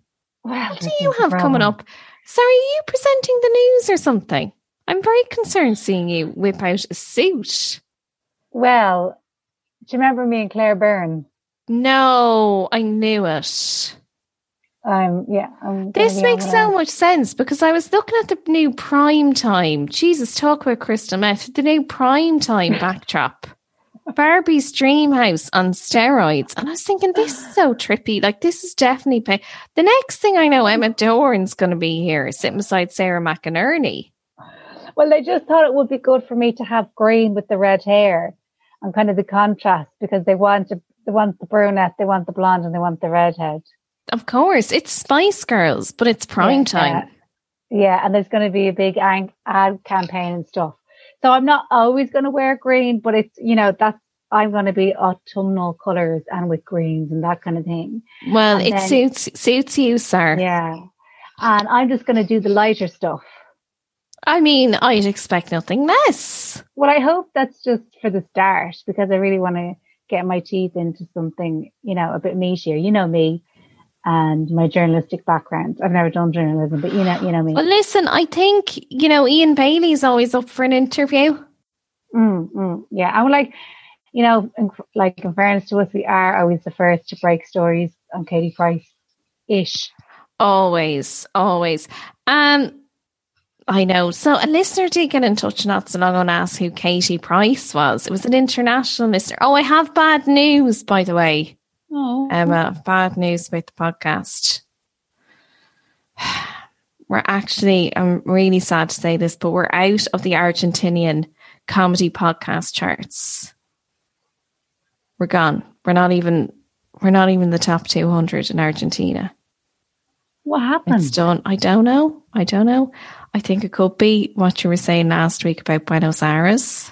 well, What do you have coming up? Sorry, are you presenting the news or something? I'm very concerned seeing you whip out a suit. Well, do you remember me and Claire Byrne? No, I knew it. Um, yeah. I'm This makes so much sense because I was looking at the new prime time. Jesus, talk about crystal meth. The new prime time <laughs> backdrop. Barbie's dream house on steroids. And I was thinking, this is so <sighs> trippy. Like, this is definitely pay. The next thing I know, Emma Doran's going to be here sitting beside Sarah McInerney. Well, they just thought it would be good for me to have green with the red hair and kind of the contrast because they want to, they want the brunette, they want the blonde, and they want the redhead. Of course, it's Spice Girls, but it's prime Yeah, time. Yeah, and there's going to be a big ad campaign and stuff. So I'm not always going to wear green, but it's you know that's I'm going to be autumnal colors and with greens and that kind of thing. Well, And it then- suits suits you, sir. Yeah, and I'm just going to do the lighter stuff. I mean, I'd expect nothing less. Well, I hope that's just for the start because I really want to get my teeth into something, you know, a bit meatier. You know me and my journalistic background. I've never done journalism, but you know, you know me. Well, listen, I think, you know, Ian Bailey's always up for an interview. Mm, mm, yeah, I'm like, you know, in, like in fairness to us, we are always the first to break stories on Katie Price ish. Always, always. Um, I know. So a listener did get in touch not so long ago and ask who Katie Price was. It was an international listener. Oh, I have bad news, by the way. Oh, Emma, bad news about the podcast. <sighs> We're actually, I'm really sad to say this, but we're out of the Argentinian comedy podcast charts. We're gone. We're not even, we're not even the top 200 in Argentina. what happened? It's done. I don't know. I don't know. I think it could be what you were saying last week about Buenos Aires.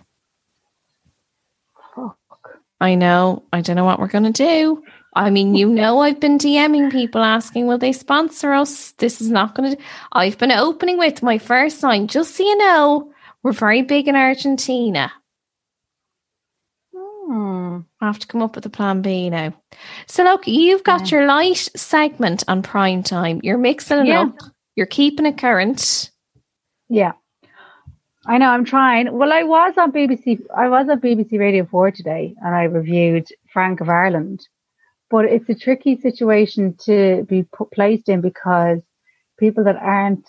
I know. I don't know what we're going to do. I mean, you <laughs> know, I've been DMing people asking, will they sponsor us? This is not going to. I've been opening with my first sign, just so you know, we're very big in Argentina. Hmm. I have to come up with a plan B now. So, look, you've got your light segment on prime time. You're mixing it Yeah. up. You're keeping it current. Yeah. I know, I'm trying. Well, I was on BBC, I was on BBC Radio 4 today and I reviewed Frank of Ireland. But it's a tricky situation to be put, placed in because people that aren't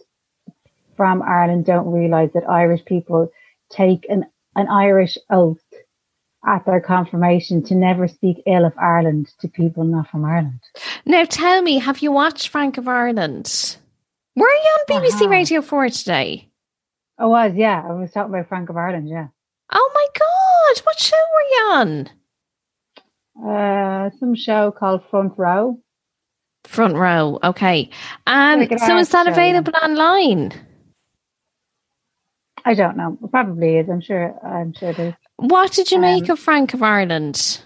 from Ireland don't realise that Irish people take an, an Irish oath at their confirmation to never speak ill of Ireland to people not from Ireland. Now, tell me, have you watched Frank of Ireland? Were you on BBC Uh-huh. Radio 4 today? I was, yeah. I was talking about Frank of Ireland, yeah. Oh my god! What show were you on? Uh, some show called Front Row. Front row. Okay. Um, so is that show, yeah. available online? I don't know. It probably is. I'm sure. I'm sure it is. What did you make Um, of Frank of Ireland?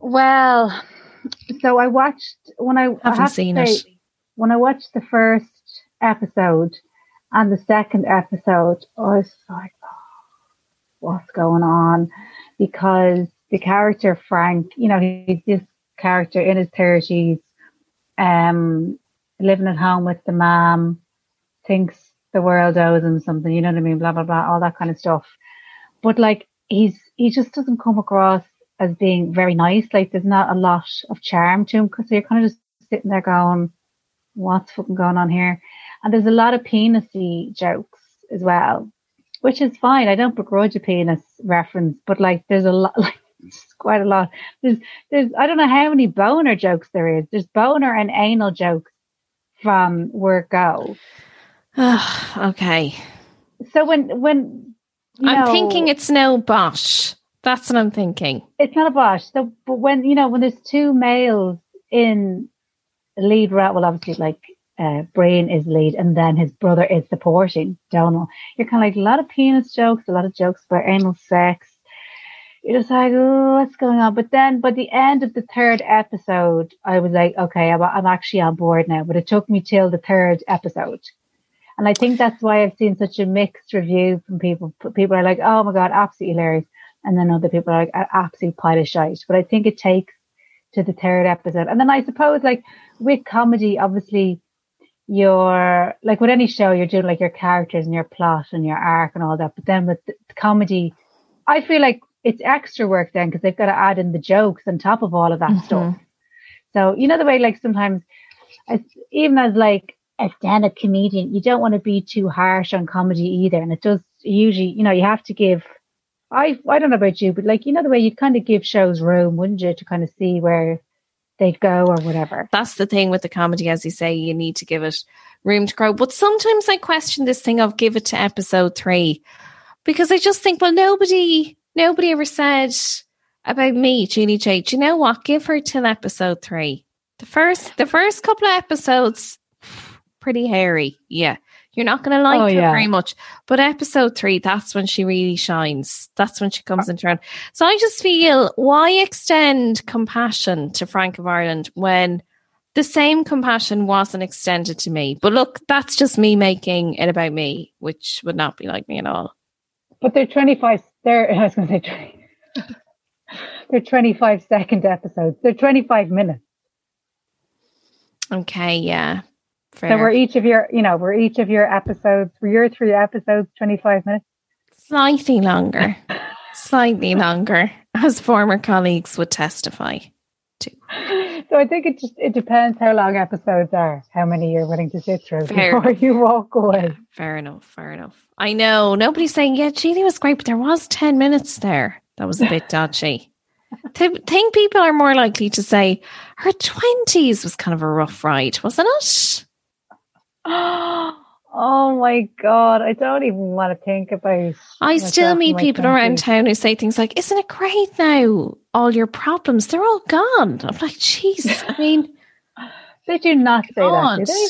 Well, so I watched when I, I Haven't seen say, it. When I watched the first episode and the second episode, I was like, oh, "What's going on?" Because the character Frank, you know, he's this character in his thirties, um, living at home with the mom, thinks the world owes him something. You know what I mean? Blah blah blah, all that kind of stuff. But like, he's he just doesn't come across as being very nice. Like there's not a lot of charm to him because you're kind of just sitting there going, what's fucking going on here? And there's a lot of penisy jokes as well, which is fine. I don't begrudge a penis reference, but like there's a lot, <laughs> like it's quite a lot. There's, there's, I don't know how many boner jokes there is. There's boner and anal jokes from Word Go. <sighs> okay. So when, when, I'm know- thinking it's no Bosch. That's what I'm thinking. it's not a bosh. So, but when you know when there's two males in lead role, well, obviously like uh, Brian is lead, and then his brother is supporting Domhnall. You're kind of like a lot of penis jokes, a lot of jokes about anal sex. You're just like, oh, what's going on? But then, by the end of the third episode, I was like, okay, I'm, I'm actually on board now. But it took me till the third episode. And I think that's why I've seen such a mixed review from people. People are like, oh my God, absolutely hilarious. And then other people are like, "A- absolute pile of shite. But I think it takes to the third episode. And then I suppose like with comedy, obviously you're like with any show, you're doing like your characters and your plot and your arc and all that. But then with the comedy, I feel like it's extra work then because they've got to add in the jokes on top of all of that Mhm. stuff. So you know the way like sometimes, even as like a stand-up comedian, you don't want to be too harsh on comedy either, and it does usually, you know, you have to give. I I don't know about you, but like you know the way you'd kind of give shows room, wouldn't you, to kind of see where they'd go or whatever. That's the thing with the comedy, as you say, you need to give it room to grow. But sometimes I question this thing of give it to episode three because I just think, well, nobody, nobody ever said about me, Julie Jay Do you know what? Give her till episode three. The first, the first couple of episodes, pretty hairy. Yeah, you're not going to like Oh, her yeah. very much. But episode three, that's when she really shines. That's when she comes into her own. So I just feel why extend compassion to Frank of Ireland when the same compassion wasn't extended to me. But look, that's just me making it about me, which would not be like me at all. But they're 25, they're, <laughs> I was going to say 20, <laughs> they're 25 second episodes. They're 25 minutes. Okay, yeah. Fair. So we're each of your, you know, we're each of your episodes, your three episodes, 25 minutes. Slightly longer. <laughs> Slightly longer, as former colleagues would testify. So I think it just, it depends how long episodes are, how many you're willing to sit through Fair before you walk away. Fair enough, fair enough. I know. Nobody's saying, yeah, Jeannie was great, but there was 10 minutes there. That was a bit <laughs> dodgy. I think people are more likely to say her 20s was kind of a rough ride, wasn't it? <gasps> Oh my God. I don't even want to think about I still meet people around town who say things like, Isn't it great now? All your problems, they're all gone. I'm like, Jeez, I <laughs> mean, They do not say that, do they?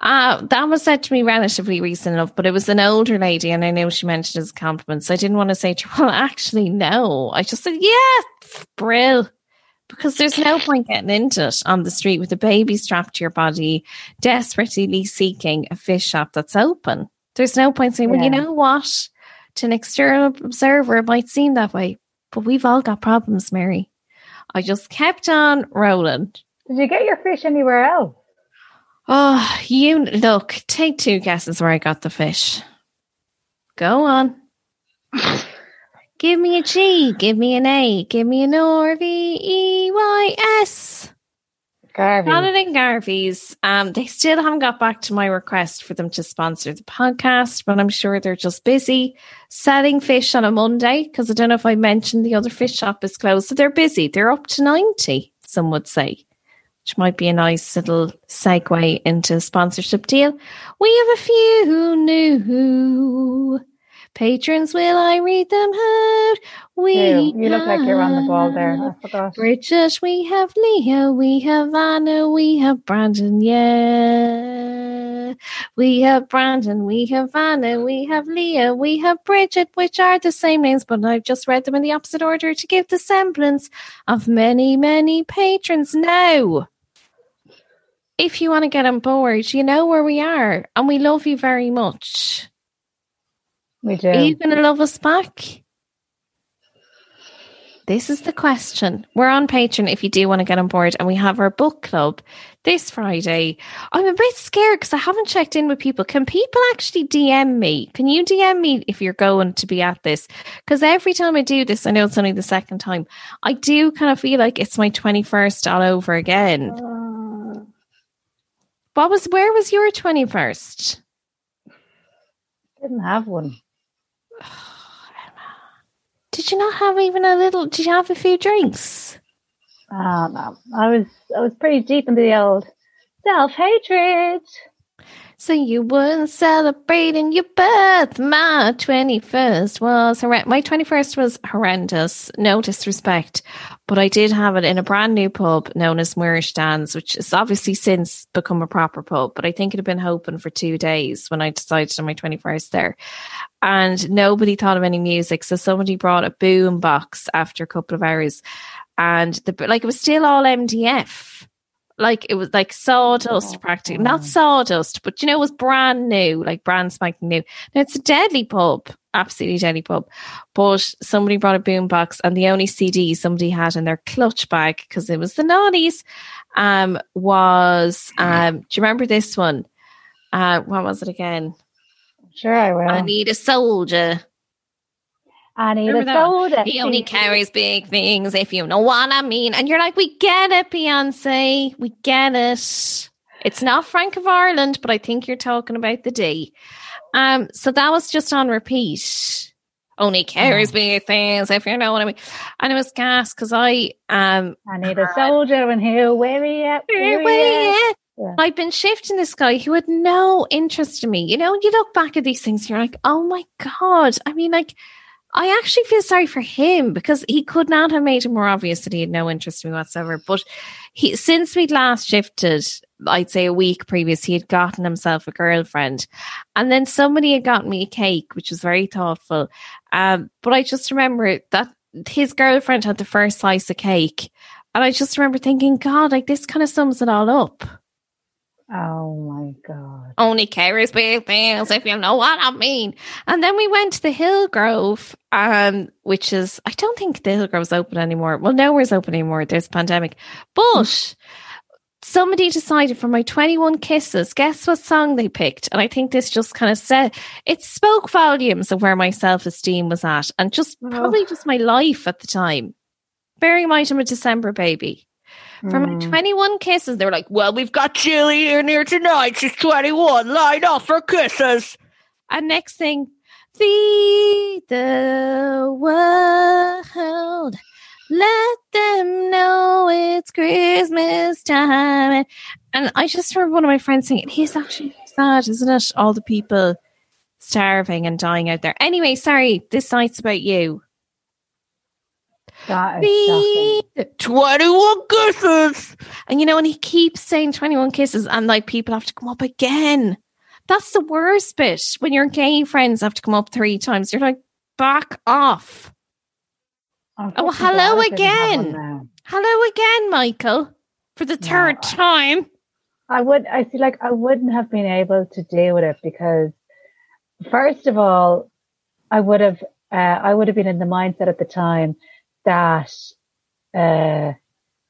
Uh, that was said to me relatively recent enough, but it was an older lady, and I know she meant it as a compliment. So I didn't want to say to her, Well, actually, no. I just said, Yeah, brill. Because there's no point getting into it on the street with a baby strapped to your body, desperately seeking a fish shop that's open. There's no point saying, Well, you know what? To an external observer, it might seem that way, but we've all got problems, Mary. I just kept on rolling. Did you get your fish anywhere else? Oh, you look, take two guesses where I got the fish. Go on. <laughs> give me a G, give me an A, give me an R V E Y S. Garvey. It in Garvey's. Um, they still haven't got back to my request for them to sponsor the podcast, but I'm sure they're just busy selling fish on a Monday because I don't know if I mentioned the other fish shop is closed. So they're busy. They're up to 90, some would say, which might be a nice little segue into a sponsorship deal. We have a few new Patrons, will I read them out? We You, you look like you're on the ball there. I forgot. Bridget, we have Leah, we have Anna, we have Brandon, yeah. We have Brandon, we have Anna, we have Leah, we have Bridget, which are the same names, but I've just read them in the opposite order to give the semblance of many, many patrons now. If you want to get on board, you know where we are, and we love you very much. We do. Are you going to love us back? This is the question. We're on Patreon if you do want to get on board, and we have our book club this Friday. I'm a bit scared because I haven't checked in with people. Can people actually DM me? Can you DM me if you're going to be at this? Because every time I do this, I know it's only the second time, I do kind of feel like it's my 21st all over again. Uh, What was, where was your 21st? didn't have one. <sighs> Did you not have even a little, did you have a few drinks? Ah, no. I was I was pretty deep into the old self hatred. So you weren't celebrating your birth. My 21st was horrendous. My 21st was horrendous. No disrespect. But I did have it in a brand new pub known as Moorish Dance, which has obviously since become a proper pub. But I think it had been open for two days when I decided on my 21st there. And nobody thought of any music. So somebody brought a boom box after a couple of hours. And the like it was still all MDF like it was like sawdust practically not sawdust but you know it was brand new like brand spanking new. Now it's a deadly pub absolutely deadly pub but somebody brought a boom box and the only cd somebody had in their clutch bag because it was the naughties um was um do you remember this one? Uh what was it again? Sure, I will. i need a soldier I need Remember a that. He only carries big things, if you know what I mean. And you're like, we get it, Beyonce. We get it. It's not Frank of Ireland, but I think you're talking about the D. Um, so that was just on repeat. Only carries big things, if you know what I mean. And it was gas because I um I need a soldier and here where we at? Where we at? Yeah. I've been shifting this guy who had no interest in me. You know, you look back at these things, you're like, oh my God. I mean, like, I actually feel sorry for him because he could not have made it more obvious that he had no interest in me whatsoever. But he, since we'd last shifted, I'd say a week previous, he had gotten himself a girlfriend, and then somebody had gotten me a cake, which was very thoughtful. Um, but I just remember that his girlfriend had the first slice of cake, and I just remember thinking, God, like this kind of sums it all up. Oh my god. Only carries big things, if you know what I mean. And then we went to the Hillgrove, um, which is I don't think the Hillgrove's open anymore. Well, nowhere's open anymore. There's a pandemic. But somebody decided for my 21 kisses, guess what song they picked? And I think this just kind of said it spoke volumes of where my self-esteem was at and just probably just my life at the time. Bearing in mind I'm a December baby. For my Mm. 21 kisses, they were like, Well, we've got Chili in here tonight. She's 21. Line up for kisses. And next thing, feed the world. Let them know it's Christmas time. And, I just remember one of my friends saying, He's actually sad, isn't it? All the people starving and dying out there. Anyway, sorry, this night's about you. That is shocking. Feed 21 kisses. And you know, and he keeps saying 21 kisses, and like people have to come up again. That's the worst bit when your gay friends have to come up three times. You're like, back off. Oh, fucking hello glad I didn't have one again. Hello again, Michael, for the third I- time. I would, I feel like I wouldn't have been able to deal with it because, first of all, I would have, uh, I would have been in the mindset at the time that, uh,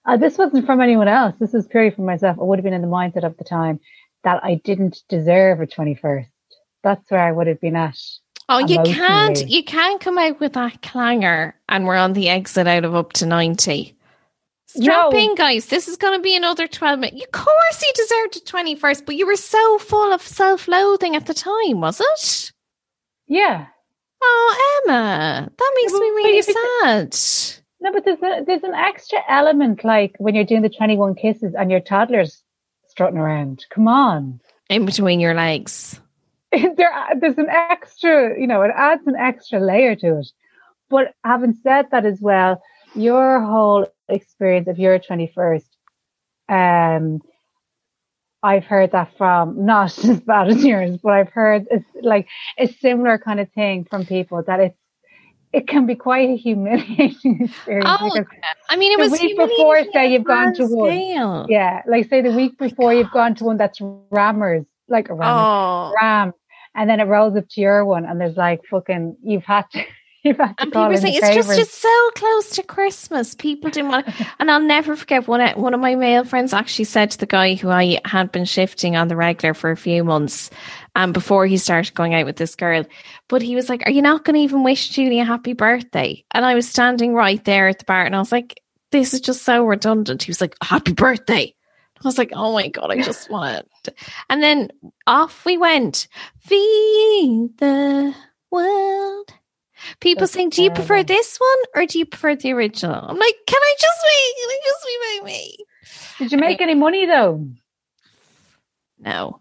uh, this wasn't from anyone else. This was purely from myself. I would have been in the mindset of the time that I didn't deserve a 21st. That's where I would have been at. Oh, you can't, you can't come out with that clanger, and we're on the exit out of up to 90. Strap No. in, guys. This is going to be another 12 minutes. Of course, you deserved a 21st, but you were so full of self loathing at the time, was it? Yeah. Oh, Emma, that makes me really <laughs> sad. No, but there's a, there's an extra element like when you're doing the 21 kisses and your toddler's strutting around. Come on. In between your legs. <laughs> there, there's an extra, you know, it adds an extra layer to it. But having said that as well, your whole experience of your 21st, um, I've heard that from not <laughs> as bad as yours, but I've heard it's like a similar kind of thing from people that it's it can be quite a humiliating <laughs> experience. Oh, I mean, it the was week before, say you've gone to one, scale. yeah, like say the week oh before you've gone to one that's rammers, like a rammer, Oh, ram, and then it rolls up to your one, and there's like fucking you've had you've had to and people say it's just favours. just so close to Christmas. People didn't want, <laughs> and I'll never forget one. of- One of my male friends actually said to the guy who I had been shifting on the regular for a few months, um, before he started going out with this girl. But he was like, "Are you not going to even wish Julie a happy birthday?" And I was standing right there at the bar, and I was like, "This is just so redundant." He was like, "Happy birthday." I was like, "Oh my god, I just <laughs> want it." And then off we went. Feed the world. People That's saying, "Do you prefer this one or do you prefer the original?" I'm like, "Can I just be? Can I just be me?" Did you make any money though? No.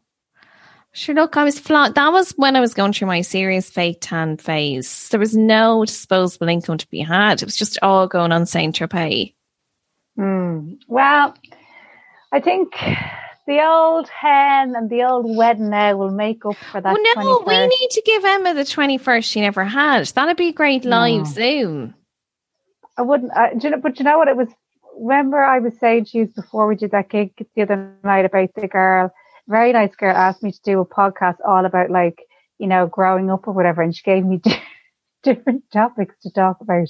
Sure, look, I was flat. That was when I was going through my serious fake tan phase. There was no disposable income to be had. It was just all going on Saint Tropez. Hmm. Well, I think the old hen and the old wedding now will make up for that. Well, no, we need to give Emma the 21st she never had. That'd be a great live No. Zoom. I wouldn't. I, do you know, but you know what? It was. Remember, I was saying to you before we did that gig the other night about the girl. Very nice girl asked me to do a podcast all about like you know growing up or whatever, and she gave me <laughs> different topics to talk about.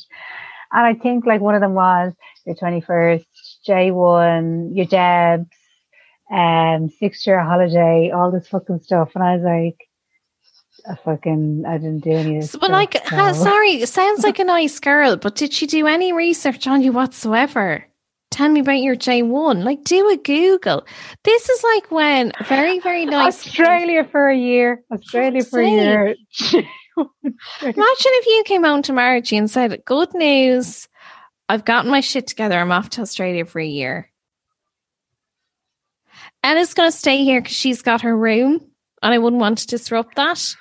And I think like one of them was your twenty first, J one, your Debs, um, six year holiday, all this fucking stuff. And I was like, I fucking, I didn't do any of this. But stuff, like, so- sorry, <laughs> sounds like a nice girl, but did she do any research on you whatsoever? Tell me about your J1. Like, do a Google. This is like when very, very nice. Australia for a year. Australia for a year. <laughs> Imagine if you came home to Margie and said, Good news, I've gotten my shit together. I'm off to Australia for a year. Anna's going to stay here because she's got her room and I wouldn't want to disrupt that.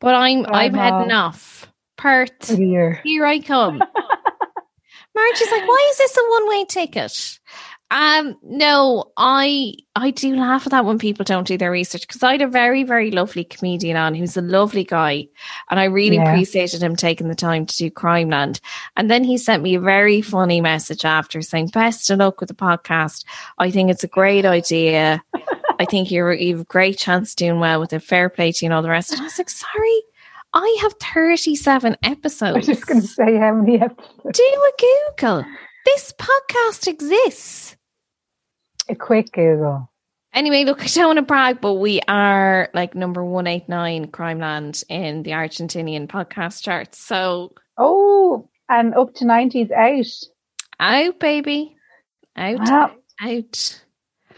But I'm, Oh, I'm no. heading off. Perth. year. Here I come. <laughs> Margie's like, why is this a one way ticket? Um, no, I I do laugh at that when people don't do their research because I had a very, very lovely comedian on who's a lovely guy, and I really Yeah. appreciated him taking the time to do Crime Land. And then he sent me a very funny message after saying, Best of luck with the podcast. I think it's a great idea. I think you're you have a great chance doing well with it. Fair play to you and all the rest. And I was like, sorry, I have 37 episodes. I episodes. was just going to say how many episodes. Do a Google. This podcast exists. A quick Google. Anyway, look, I don't want to brag, but we are like number 189 Crime Land in the Argentinian podcast charts. So Oh, and up to 90s out. out, baby. Out, Wow. out.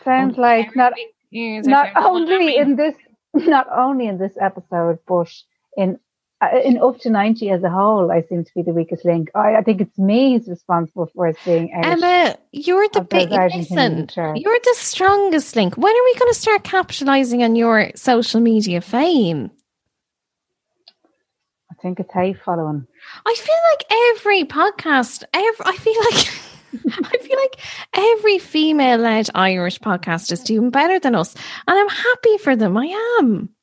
Sounds Oh, like not not only in this <laughs> not only in this episode, but in in up to 90 as a whole, I seem to be the weakest link. I, I think it's me who's responsible for us being out. Emma, you're the big listen. You're the strongest link. When are we going to start capitalizing on your social media fame? I think it's how you following. I feel like every podcast, every, I feel like <laughs> I feel like every female-led Irish podcast is doing better than us, and I'm happy for them. I am.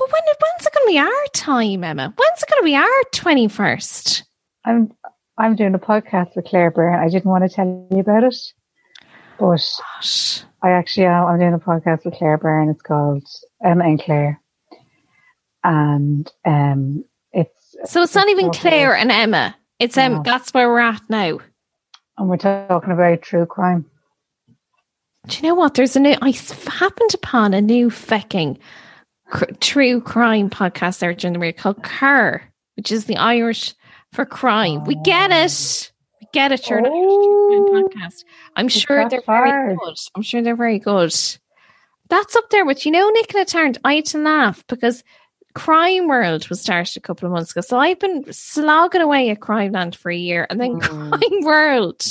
But when when's it going to be our time, Emma? When's it going to be our twenty first? I'm I'm doing a podcast with Claire Byrne. I didn't want to tell you about it, but I actually am. I'm doing a podcast with Claire Byrne. It's called Emma and Claire, and um, it's So it's not even Claire about- and Emma. It's um. No. That's where we're at now. and we're talking about true crime. Do you know what? There's a new. I happened upon a new fecking cr- true crime podcast there during the week called Coir, which is the Irish for crime. We get it. We get it. You're an Irish true crime Oh. podcast. I'm sure they're very hard. good. I'm sure they're very good. That's up there with you know Nicola Tallant. I had to laugh because Crime World was started a couple of months ago. So I've been slogging away at Crime Land for a year, and then Mm. <laughs> Crime World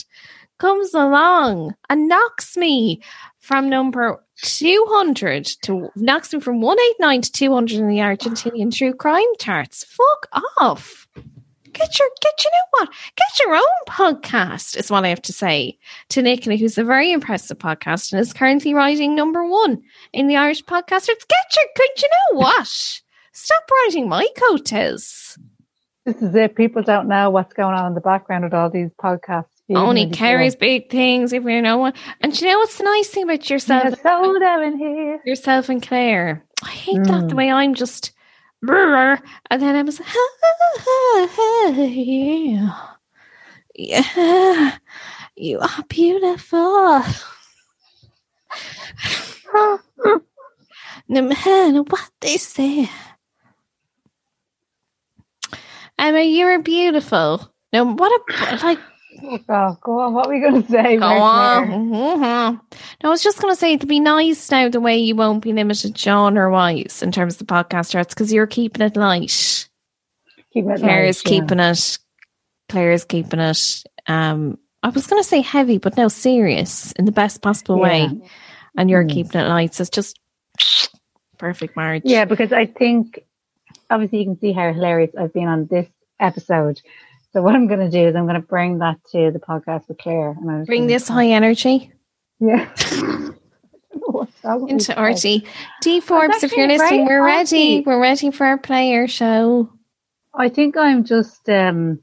comes along and knocks me from number 200 to knocks me from 189 to 200 in the Argentinian true crime charts. Fuck off. Get your get you know what? Get your own podcast, is what I have to say to Nicola, who's a very impressive podcast and is currently writing number one in the Irish podcasters. Get your good you know what? Stop writing my coattails. This is it. People don't know what's going on in the background with all these podcasts. Only carries big things if you know what. And you know what's the nice thing about yourself? soda in here. Yourself and Claire. I hate mm. that the way I'm just and then I was yeah. yeah, you are beautiful. <laughs> no matter what they say. Emma, you're beautiful. No, what a like Oh, go on. What are we going <laughs> to say? Go on. Mm-hmm. No, I was just going to say it'd be nice now the way you won't be limited genre wise in terms of the podcast charts because you're keeping it light. Keeping it Claire light, is keeping yeah. it. Claire is keeping it. Um, I was going to say heavy, but no, serious in the best possible Yeah. way. And you're Mm. keeping it light. So it's just perfect marriage. Yeah, because I think obviously you can see how hilarious I've been on this episode. So what I'm going to do is I'm going to bring that to the podcast with Claire. And I'm Bring this high energy Yeah. What's wrong with into? RTÉ. Dee Forbes, if you're listening, we're ready. We're ready for our player show. I think I'm just um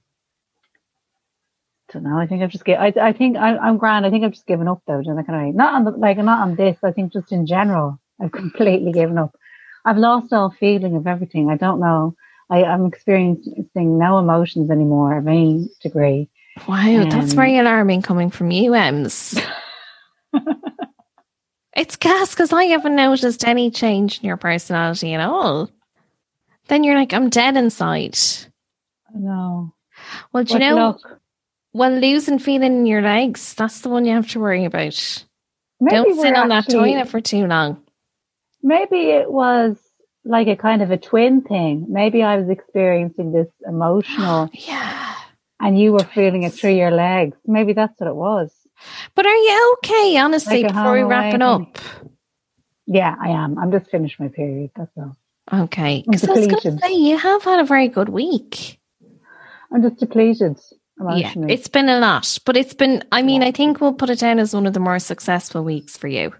don't know. I think I've just get. I I think I, I'm grand. I think I've just given up though. I? Kind of not on the, like not on this. I think just in general, I've completely given up. I've lost all feeling of everything. I don't know. I, I'm experiencing no emotions anymore of any degree. Wow, that's very alarming coming from you, Ems. <laughs> it's gas because I haven't noticed any change in your personality at all. Then you're like, I'm dead inside. No. Well, do you know, look, well, losing feeling in your legs, that's the one you have to worry about. maybe Don't sit on that actually- toilet for too long. Maybe it was like a kind of a twin thing. Maybe I was experiencing this emotional, <gasps> Yeah. and you were feeling it through your legs. Maybe that's what it was. But are you okay, honestly, Like before we wrap it up? Yeah, I am. I'm just finished my period. That's all. Okay. I'm 'Cause I was going to say, you have had a very good week. I'm just depleted Yeah, it's been a lot, but it's been, I mean, I think we'll put it down as one of the more successful weeks for you.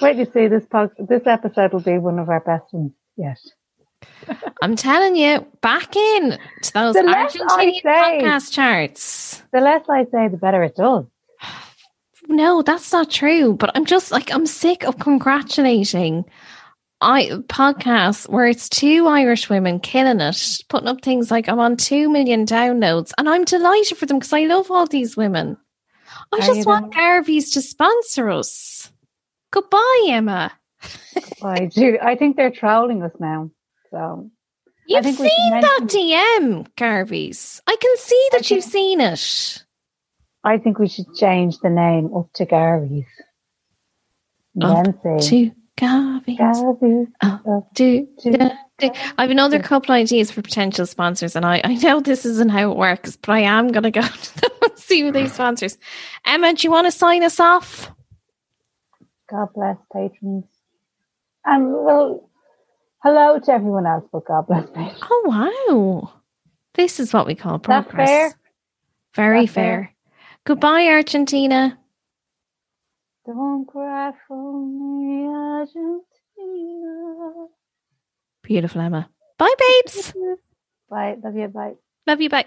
Wait to see this pod- this episode will be one of our best ones yet. <laughs> I'm telling you, back in to those The less I Argentinian podcast charts. The less I say, the better it does. No, that's not true. But I'm just like, I'm sick of congratulating I podcasts where it's two Irish women killing it, putting up things like I'm on two million downloads, and I'm delighted for them because I love all these women. I Are just want Garvey's to sponsor us. Goodbye, Emma. I do. I think they're trolling us now. So You've think seen that DM, Garvey's. I can see that I you've seen it. I think we should change the name up to Gary's. Up Then say To Garvey's. Gary's. Oh, do, do, do. I have another couple of ideas for potential sponsors, and I, I know this isn't how it works, but I am going to go <laughs> to them and see who they sponsors. Emma, do you want to sign us off? God bless patrons. And well, hello to everyone else, but God bless patrons. Oh, wow. This is what we call progress. fair? Very fair? fair. Goodbye, Argentina. Don't cry for me, Argentina. Beautiful, Emma. Bye, babes. <laughs> Bye. Love you. Bye. Love you. Bye.